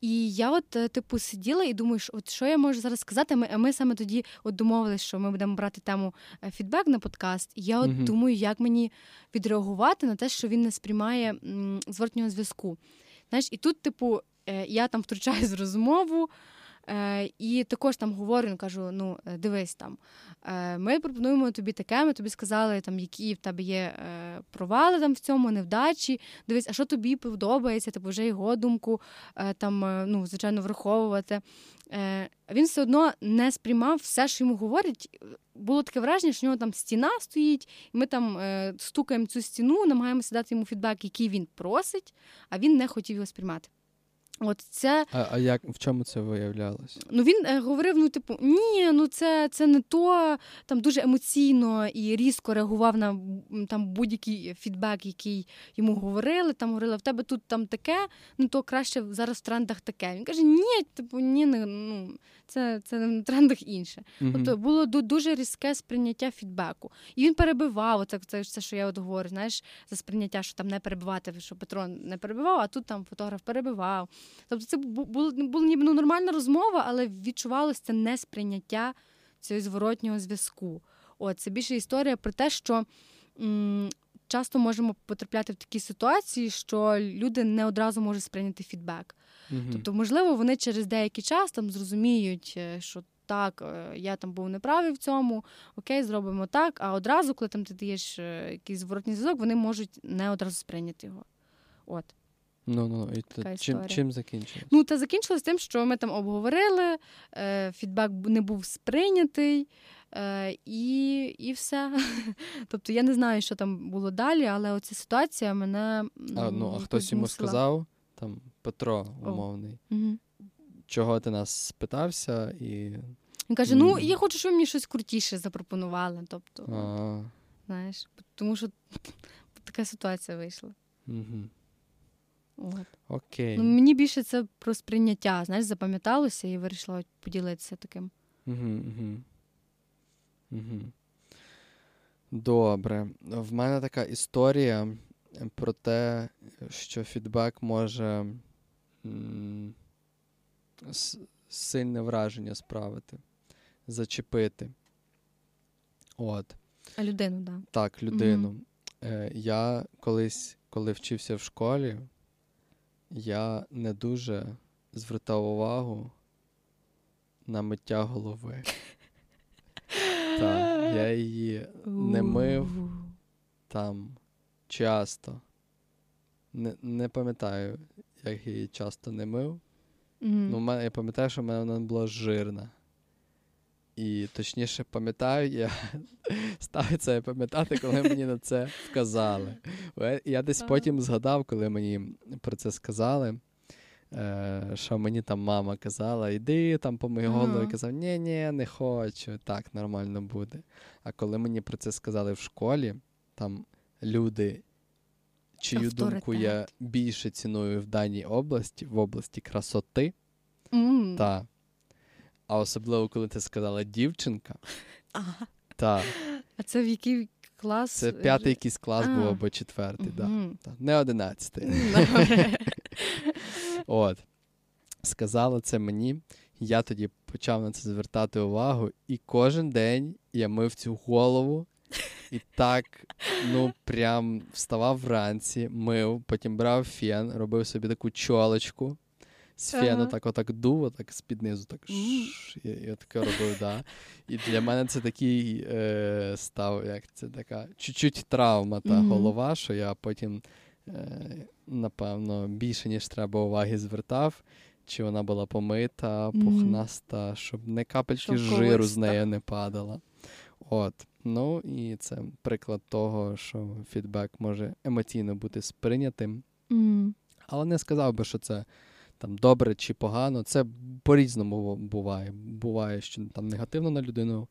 І я, от, е, типу, сиділа і думаю, що от що я можу зараз сказати. Ми ми саме тоді от домовилися, що ми будемо брати тему фідбек на подкаст. І я от uh думаю, як мені відреагувати на те, що він не сприймає м, зворотнього зв'язку. Знаєш, і тут, типу, Е, я там втручаюсь в розмову. Е, І також там говорю, кажу: ну, е, дивись там, е, ми пропонуємо тобі таке, ми тобі сказали, там, які в тебе є е, провали там в цьому, невдачі. Дивись, а що тобі подобається, типу вже його думку е, там, е, ну, звичайно, враховувати. Е, Він все одно не сприймав все, що йому говорять. Було таке враження, що в нього там стіна стоїть, і ми там е, стукаємо цю стіну, намагаємося дати йому фідбек, який він просить, а він не хотів його сприймати. От це А, а як в чому це виявлялось? ну він е, говорив: ну, типу, ні, ну це, це не то. Там дуже емоційно і різко реагував на там будь-який фідбек, який йому говорили. Там говорили, в тебе тут там таке, ну то краще зараз в трендах таке. Він каже: ні, типу, ні, не, ну це, це в трендах інше. Мгм. Тобто було дуже різке сприйняття фідбеку. І він перебивав, оце, це, це, що я от говорю, знаєш, за сприйняття, що там не перебивати, що Петро не перебивав, а тут там фотограф перебивав. Тобто це бу- було, було ніби ну, нормальна розмова, але відчувалося це несприйняття цього зворотнього зв'язку. От, це більше історія про те, що м, часто можемо потрапляти в такі ситуації, що люди не одразу можуть сприйняти фідбек. Мгм. Тобто, можливо, вони через деякий час там зрозуміють, е, що так, е, я там був неправий в цьому, окей, зробимо так. А одразу, коли там ти даєш е, якийсь зворотній зв'язок, вони можуть не одразу сприйняти його. От. Ну, ну, і то, чим, чим закінчилось? Ну, та закінчилось тим, що ми там обговорили, е, фідбек не був сприйнятий, е, і, і все. тобто я не знаю, що там було далі, але оця ситуація мене. а, ну, а хтось йому сказав, там, Петро О. умовний, чого ти нас спитався, і. Він каже: ну, я хочу, щоб ви мені щось крутіше запропонували. Тобто, А, знаєш, тому що така ситуація вийшла. угу. От. Окей. Ну, мені більше це про сприйняття, знаєш, запам'яталося і вирішила поділитися таким. Угу, угу. Угу. Добре. В мене така історія про те, що фідбек може м, сильне враження справити, зачепити. От. А людину. Да. Так, людину. Е, я колись, коли вчився в школі, я не дуже звертав увагу на миття голови. Так, я її не мив там часто. Не, не пам'ятаю, як її часто не мив. Мгм. Ну, мене, я пам'ятаю, що в мене вона була жирна. І точніше пам'ятаю, я став це пам'ятати, коли мені на це вказали. Е, Я десь потім згадав, коли мені про це сказали, е, що мені там мама казала, іди там по моїй голові, я казав, ні, ні, не хочу, так нормально буде. А коли мені про це сказали в школі, там люди, чию думку я більше ціную в даній області, в області красоти, М. та. А особливо, коли ти сказала дівчинка, Ага. та. А це в який клас? Це п'ятий якийсь клас був або четвертий, да. Мгм. Та. Не одинадцятий. От. Сказала це мені. Я тоді почав на це звертати увагу, і кожен день я мив цю голову. І так, ну, прям вставав вранці, мив, потім брав фен, робив собі таку чолочку. З фену так отак дув, отак з-під низу, так шш, я, я таке робив, да. І для мене це такий е, став, як це така чуть-чуть травма та голова, що я потім, е, напевно, більше, ніж треба уваги звертав, чи вона була помита, пухнаста, щоб не капельки жиру з неї не падала. От. Ну і це приклад того, що фідбек може емоційно бути сприйнятим. М. Але не сказав би, що це там добре чи погано. Це по-різному буває. Буває, що там негативно на людину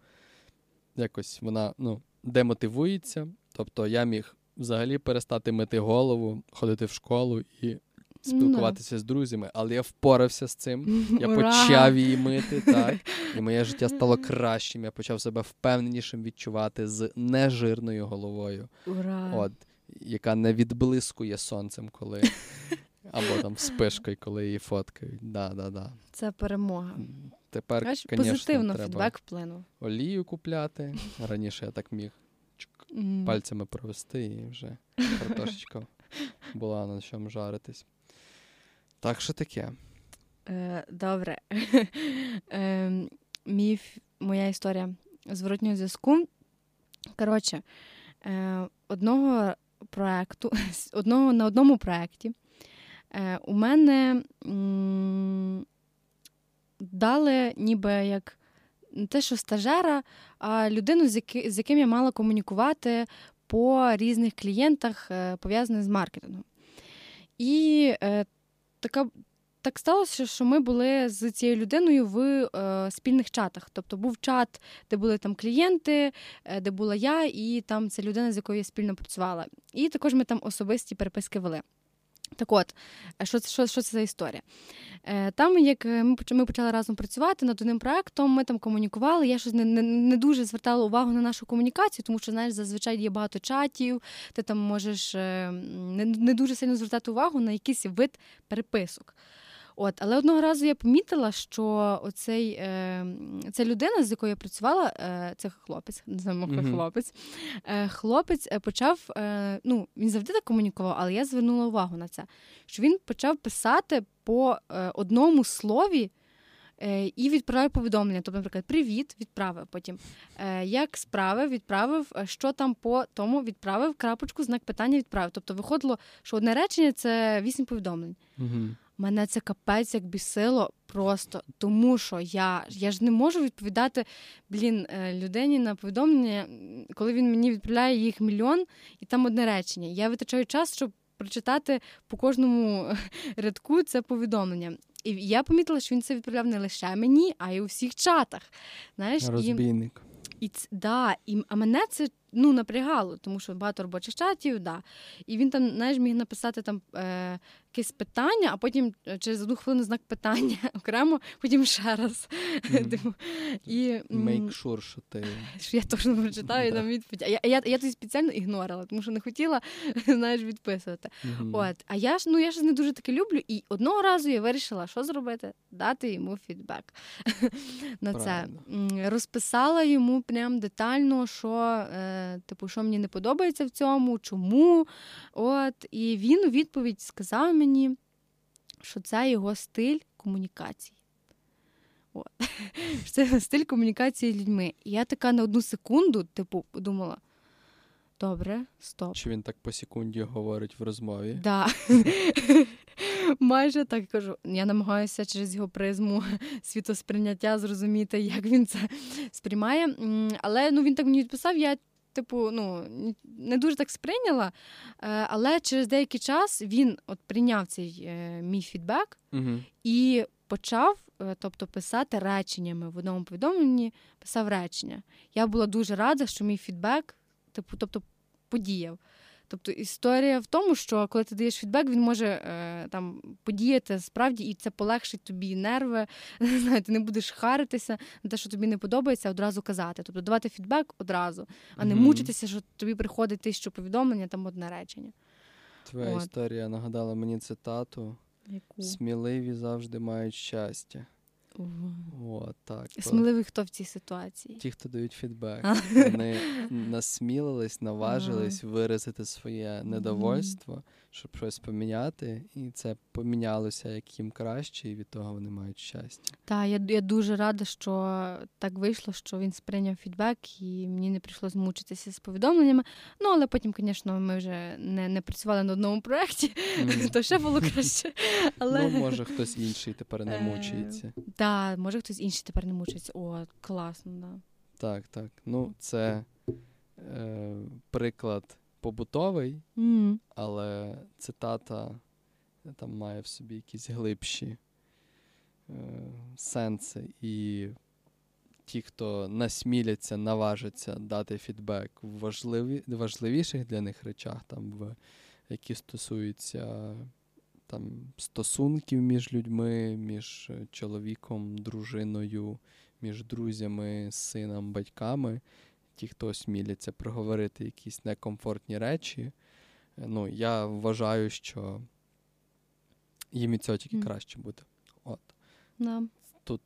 якось вона ну, демотивується. Тобто я міг взагалі перестати мити голову, ходити в школу і спілкуватися з друзями, але я впорався з цим. Я Ура! почав її мити, так. І моє життя стало кращим. Я почав себе впевненішим відчувати з нежирною головою Ура. от, яка не відблискує сонцем, коли. Або там вспишкою, коли її фоткають. Да, да, да. Це перемога. Тепер, Знаєш, звісно, позитивно треба фідбек вплинув. олію купляти. Раніше я так міг пальцями провести і вже картошечка була на чому жаритись. Так що таке. Е, Добре. е, моя історія зворотнього зв'язку. Коротше, е, одного проекту, одного, на одному проєкті е, у мене дали ніби як не те, що стажера, а людину, з, яки, з яким я мала комунікувати по різних клієнтах, пов'язаних з маркетингом. І така. Так сталося, що ми були з цією людиною в е, спільних чатах. Тобто був чат, де були там клієнти, е, де була я, і там ця людина, з якою я спільно працювала. І також ми там особисті переписки вели. Так от, що що, що це за історія? Е, Там, як ми почали разом працювати над одним проектом, ми там комунікували. Я щось не, не не, дуже звертала увагу на нашу комунікацію, тому що знаєш, зазвичай є багато чатів, ти там можеш е, не, не дуже сильно звертати увагу на якийсь вид переписок. От, Але одного разу я помітила, що оцей, е, ця людина, з якою я працювала, е, це хлопець, називаємо mm-hmm. хлопець, е, хлопець е, почав, е, ну, він завжди так комунікував, але я звернула увагу на це, що він почав писати по е, одному слові. Е, і відправив повідомлення. Тобто, наприклад, привіт, відправив. Потім як справи, відправив, що там по тому відправив, крапочку, знак питання відправив. Тобто виходило, що одне речення це вісім повідомлень. Угу. Мене це капець як бісило просто, тому що я я ж не можу відповідати блін, е, людині на повідомлення, коли він мені відправляє їх мільйон, і там одне речення. Я витрачаю час, щоб прочитати по кожному рядку це повідомлення. І я помітила, що він це відправляв не лише мені, а й у всіх чатах. Знаєш, Розбійник. І, і да, і, А мене це ну, напрягало, тому що багато робочих чатів, да. І він там, знаєш, міг написати там е, якесь питання, а потім е, через одну хвилину знак питання окремо, потім ще раз. Mm. і, Make sure, що ти. Що я точно прочитаю там відповідь. А я я, я тоді спеціально ігнорила, тому що не хотіла знаєш, відписувати. Mm-hmm. От. А я ж ну, я ж не дуже таки люблю. І одного разу я вирішила, що зробити? Дати йому фідбек на це. Розписала йому прям детально, що. Е, типу, що мені не подобається в цьому, чому. От, І він у відповідь сказав мені, що це його стиль комунікації. От. Це стиль комунікації з людьми. І я така на одну секунду, типу, подумала. Добре, стоп. Чи він так по секунді говорить в розмові? Да. Майже так кажу. Я намагаюся через його призму світосприйняття зрозуміти, як він це сприймає. Але ну, він так мені відписав, я типу, ну, не дуже так сприйняла, е, але через деякий час він от прийняв цей е, мій фідбек угу. і почав е, тобто, писати реченнями в одному повідомленні, писав речення. Я була дуже рада, що мій фідбек, типу, тобто, подіяв. Тобто історія в тому, що коли ти даєш фідбек, він може е, там подіяти справді, і це полегшить тобі нерви. Не ти не будеш харитися на те, що тобі не подобається, одразу казати. Тобто давати фідбек одразу, а не mm-hmm. мучитися, що тобі приходить тисячу повідомлення, там одне речення. Твоя От. історія нагадала мені цитату. Яку? Сміливі завжди мають щастя. О, так. Сміливий хто в цій ситуації? Ті, хто дають фідбек. Вони насмілились, наважились виразити своє недовольство, щоб щось поміняти, і це помінялося як їм краще, і від того вони мають щастя. Так, я я дуже рада, що так вийшло, що він сприйняв фідбек, і мені не прийшлося змучитися з повідомленнями. Ну, але потім, звісно, ми вже не не працювали на одному проєкті, mm. то ще було краще. Але... Ну, може, хтось інший тепер не е, мучається. Так, може хтось інший тепер не мучиться. О, класно, да. Так, так. Ну, це е, приклад побутовий, mm. але цитата там має в собі якісь глибші е, сенси. І ті, хто насміляться, наважаться дати фідбек в важливі, важливіших для них речах, там, в, які стосуються там, стосунків між людьми, між чоловіком, дружиною, між друзями, сином, батьками. Ті, хто осміляться проговорити якісь некомфортні речі, ну, я вважаю, що їм від цього тільки mm. краще буде. От. No. Тут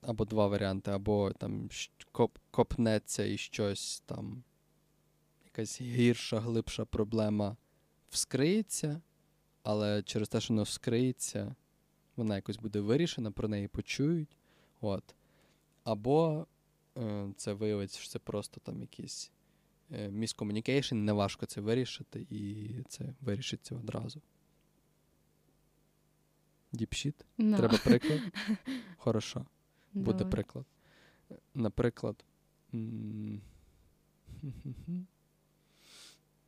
або два варіанти, або там коп, копнеться і щось там, якась гірша, глибша проблема вскриється, але через те, що воно вскриється, вона якось буде вирішена, про неї почують. От. Або е, це виявиться, що це просто там якийсь е, miscommunication, неважко це вирішити, і це вирішиться одразу. Deep shit? No. Треба приклад? Хорошо, буде Давай. приклад. Наприклад.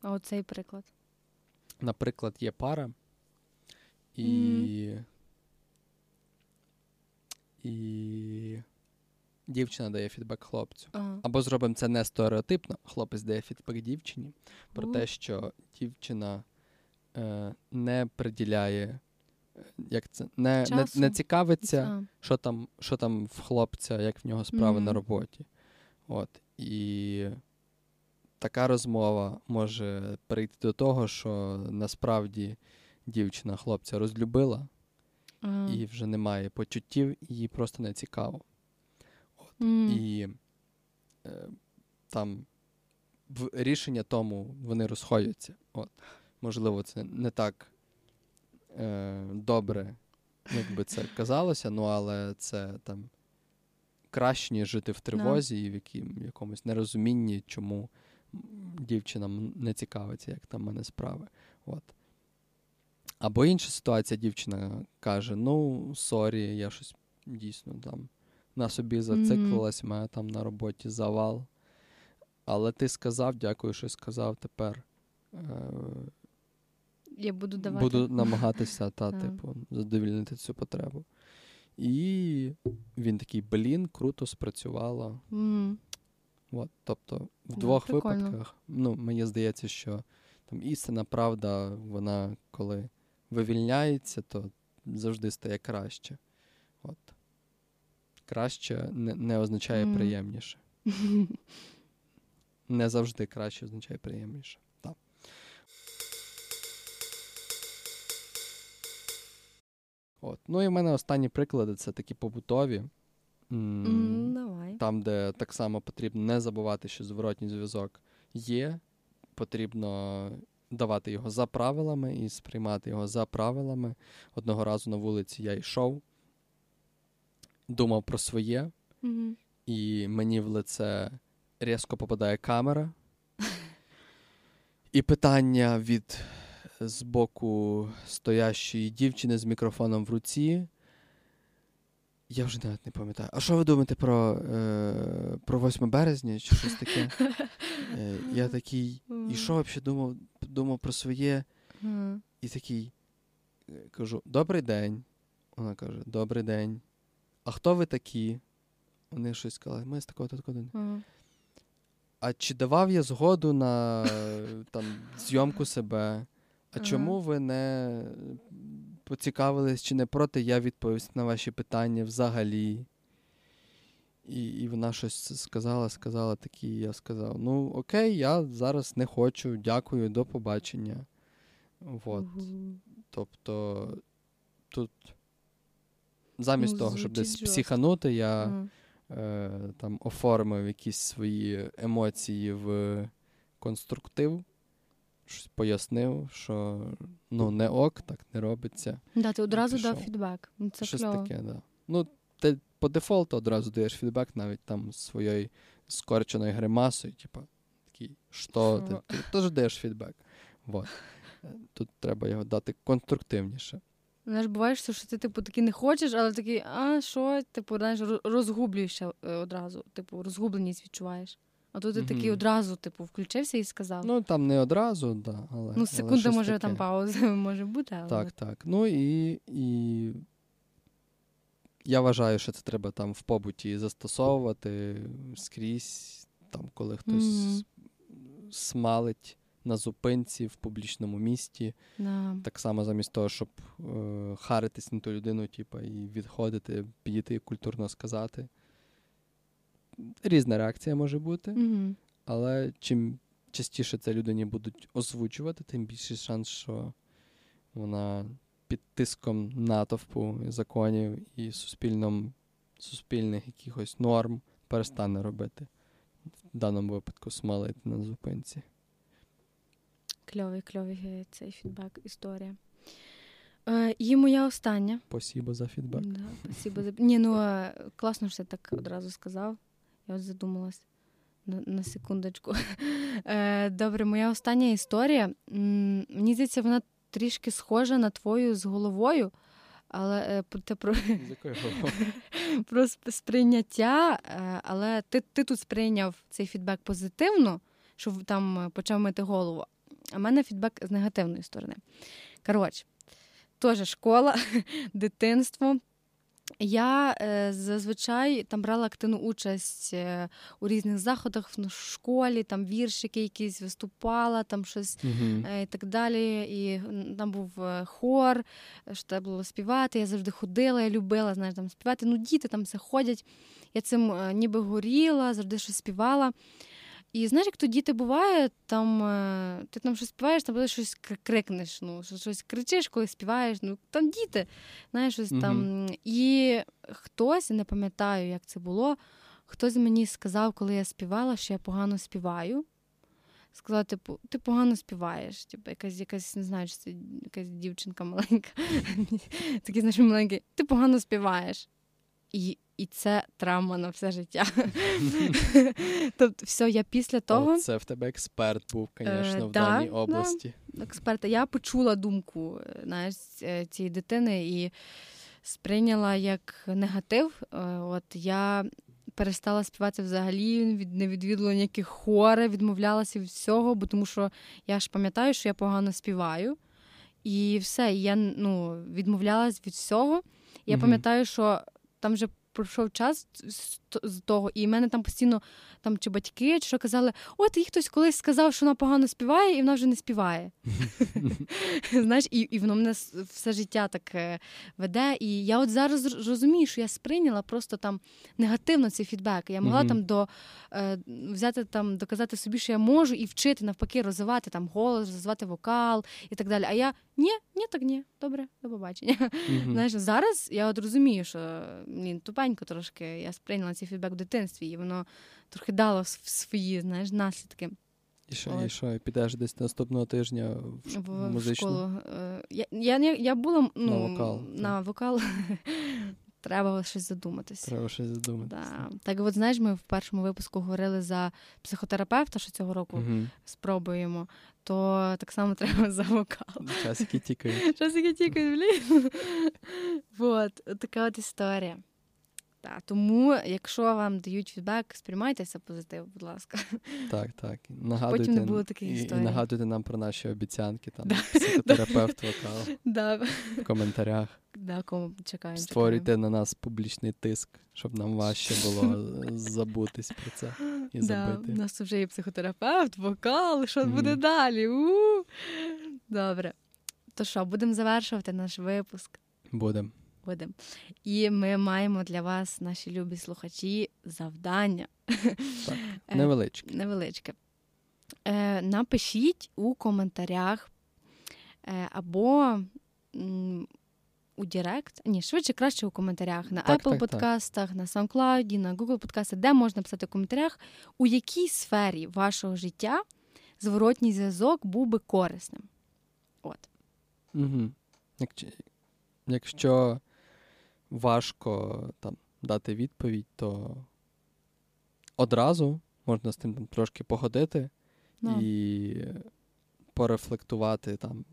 А оцей приклад. Наприклад, є пара, і. І. Дівчина дає фідбек хлопцю. А. Або зробимо це не стереотипно. Хлопець дає фідбек дівчині про У. те, що дівчина е, не приділяє, е, як це, не, не, не цікавиться, А. що там, що там в хлопця, як в нього справи Мгм. на роботі. От. І така розмова може прийти до того, що насправді дівчина хлопця розлюбила А. і вже немає почуттів, їй просто не цікаво. М. І е, там в рішення тому вони розходяться. От. Можливо, це не так е, добре, як би це казалося, ну але це там краще, ніж жити в тривозі і в яким, якомусь нерозумінні, чому дівчина не цікавиться, як там в мене справи. От. Або інша ситуація, дівчина каже: ну, sorry, я щось дійсно там на собі зациклилась, в мене там на роботі завал. Але ти сказав, дякую, що сказав тепер. Е, Я буду давати. буду намагатися та, типу, задовільнити цю потребу. І він такий, блін, круто спрацювало. М. От, тобто, в Да, двох прикольно. випадках, ну, мені здається, що там істина правда, вона коли вивільняється, то завжди стає краще. От. Краще не, не означає Мгм. приємніше. Не завжди краще означає приємніше. Так. От. Ну і в мене останні приклади це такі побутові. М, М, Давай. там, де так само потрібно не забувати, що зворотній зв'язок є, потрібно давати його за правилами і сприймати його за правилами. Одного разу на вулиці я йшов, думав про своє, Мгм. і мені в лице різко попадає камера. І питання від з боку стоящої дівчини з мікрофоном в руці. Я вже навіть не пам'ятаю. А що ви думаєте про, е, про 8 березня чи щось таке? Е, я такий, і що взагалі думав, думав про своє, і такий е, кажу: Добрий день. Вона каже: Добрий день. А хто ви такі? Вони щось сказали, ми з такого такого. Ага. А чи давав я згоду на там, зйомку себе? А Ага. чому ви не поцікавились, чи не проти я відповісти на ваші питання взагалі? І, і вона щось сказала, сказала такі, я сказав: ну, окей, я зараз не хочу, дякую, до побачення. От. Тобто тут замість Ну, того, щоб десь жорстко. психанути, я Ага. е, там оформив якісь свої емоції в конструктив, щось пояснив, що ну не ок, так не робиться. Да, ти одразу дав фідбек. Ну, Це щось кльово. таке, да. Ну, ти по дефолту одразу даєш фідбек, навіть там своєю скорченою гримасою, типу, такий, що ти, ти теж даєш фідбек. Вот. Е, Тут треба його дати конструктивніше. Знаєш, буває, що ти, типу, такий не хочеш, але такий, а що, типу, знаєш, розгублюєшся е, одразу. Типу, розгубленість відчуваєш. А тут ти такий одразу, типу, включився і сказав. Ну, там не одразу, да, але. Ну, секунда, щось може, таке. там пауза може бути, але. Так, так. Ну і, і я вважаю, що це треба там в побуті застосовувати скрізь, там, коли хтось Мгм. смалить на зупинці в публічному місті. Да. Так само замість того, щоб е, харитись на ту людину, типу, і відходити, підійти і культурно сказати. Різна реакція може бути, Мгм. але чим частіше це людині будуть озвучувати, тим більший шанс, що вона під тиском натовпу законів і суспільном, суспільних якихось норм перестане робити. В даному випадку смалити на зупинці. Кльовий, кльовий е, цей фідбек, історія. Е, І моя остання. Спасибо за фідбек. Да, спасибо за... Ні, ну е, класно, що ти так одразу сказав. Я от задумалась на, на секундочку. Е, Добре, моя остання історія. Мені здається, вона трішки схожа на твою з головою, але е, про- про, сприйняття, але ти, ти тут сприйняв цей фідбек позитивно, що там почав мити голову. А в мене фідбек з негативної сторони. Коротше, теж школа, дитинство. Я е, зазвичай там брала активну участь е, у різних заходах в школі, там віршики якісь виступала, там щось е, і так далі. І там був хор, що треба було співати. Я завжди ходила, я любила знаєш, там співати. Ну, діти там все ходять. Я цим ніби горіла, завжди щось співала. І знаєш, як то діти буває, там е, ти там щось співаєш, там щось крикнеш, ну, щось кричиш, коли співаєш. Ну, там діти, знаєш, щось там. І хтось, не пам'ятаю, як це було, хтось мені сказав, коли я співала, що я погано співаю. Сказала, типу, ти погано співаєш. Типу, якась, якась, не знаю, чи це якась дівчинка маленька. Такий, знаєш, маленький, ти погано співаєш. І, і це травма на все життя. тобто, все, я після того. Це в тебе експерт був, звісно, в да, даній да. області. експерта. Я почула думку е, знаєш, е, цієї дитини і сприйняла як негатив. Е, От я перестала співати взагалі, від не відвідувала ніяких хори, відмовлялася від всього, бо тому що я ж пам'ятаю, що я погано співаю. І все, і я ну, відмовлялась від всього. Я Мгм. пам'ятаю, що там вже пройшов час з того, і в мене там постійно там чи батьки, чи що казали, от їй хтось колись сказав, що вона погано співає, і вона вже не співає. Знаєш, і, і воно мене все життя так веде. І я от зараз роз- розумію, що я сприйняла просто там негативно цей фідбек. Я могла там до е, взяти там, доказати собі, що я можу, і вчити навпаки розвивати там голос, розвивати вокал і так далі. А я ні, ні, так ні, добре, до побачення. Мгм. Знаєш, зараз я от розумію, що блін, тупенько трошки я сприйняла цей фідбек в дитинстві, і воно трохи дало свої знаєш, наслідки І що, і що, і підеш десь наступного тижня в, в, музичну? школу. Е, Я, я, я була ну, На вокал, На вокал. Треба щось задуматись. Треба щось задумати. Да. Так, от знаєш, ми в першому випуску говорили за психотерапевта, що цього року угу. спробуємо, то так само треба за вокал. Часики тікають. Яке тікає, блін. От така от історія. Так, тому, якщо вам дають фідбек, сприймайте це позитив, будь ласка. Так, так. Нагадуйте, Потім не було таких і, і нагадуйте нам про наші обіцянки, там, Да. психотерапевт, вокал, Да, в коментарях. да, кому чекаємо. Створюйте на нас публічний тиск, щоб нам важче було забутись про це і Да, забити. у нас вже є психотерапевт, вокал, що Мгм. буде далі? У! Добре. То що, будемо завершувати наш випуск. Будем. Будемо. І ми маємо для вас, наші любі слухачі, завдання. Так. Е, Невеличкі. невеличке. Е, напишіть у коментарях е, або у Директ, ні, швидше краще у коментарях на Так, Apple так, так. на SoundCloud, на Google подкастах, де можна писати в коментарях, у якій сфері вашого життя зворотній зв'язок був би корисним. От. Угу. Якщо важко там, дати відповідь, то одразу можна з тим там, трошки погодити Ну, і порефлектувати там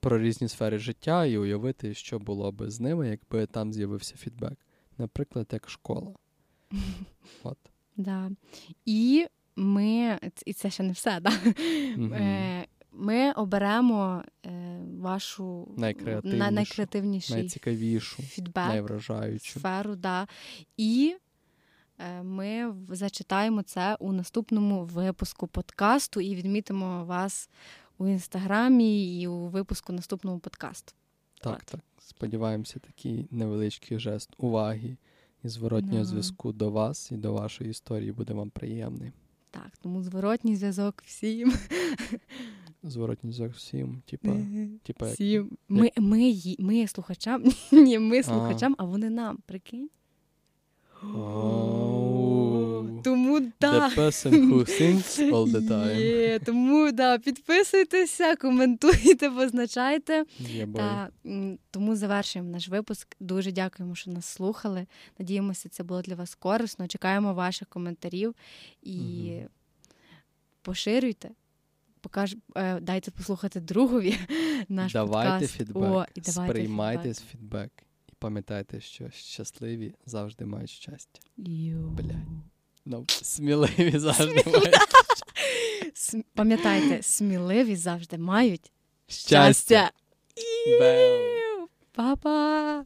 про різні сфери життя і уявити, що було би з ними, якби там з'явився фідбек. Наприклад, як школа. От. да. І ми, і це ще не все, да? Мгм. Ми оберемо е, вашу Найкреативнішу, найкреативніший Найцікавішу, фідбек, найвражаючу. сферу, да. і е, ми зачитаємо це у наступному випуску подкасту і відмітимо вас у інстаграмі і у випуску наступного подкасту. Так, От. так. Сподіваємося, такий невеличкий жест уваги і зворотнього Да. зв'язку до вас і до вашої історії буде вам приємний. Так, тому зворотній зв'язок всім. Зворотній зв'язок всім, типа, типа як- всім. Ми, ми, ми слухачам, ні, ми слухачам, а вони нам, прикинь. Тому да. The person who thinks all the time. Є, тому да, підписуйтеся, коментуйте, позначайте. Yeah. Та тому завершуємо наш випуск. Дуже дякуємо, що нас слухали. Надіємося, це було для вас корисно. Чекаємо ваших коментарів і Мгм. поширюйте. Покаж, е, дайте послухати другові наш давайте подкаст. фідбек, О, і давайте сприймайте фідбек. фідбек. І пам'ятайте, що щасливі завжди мають щастя. Блядь. Ну, сміливі завжди мають См- Пам'ятайте, сміливі завжди мають щастя. щастя. Па-па!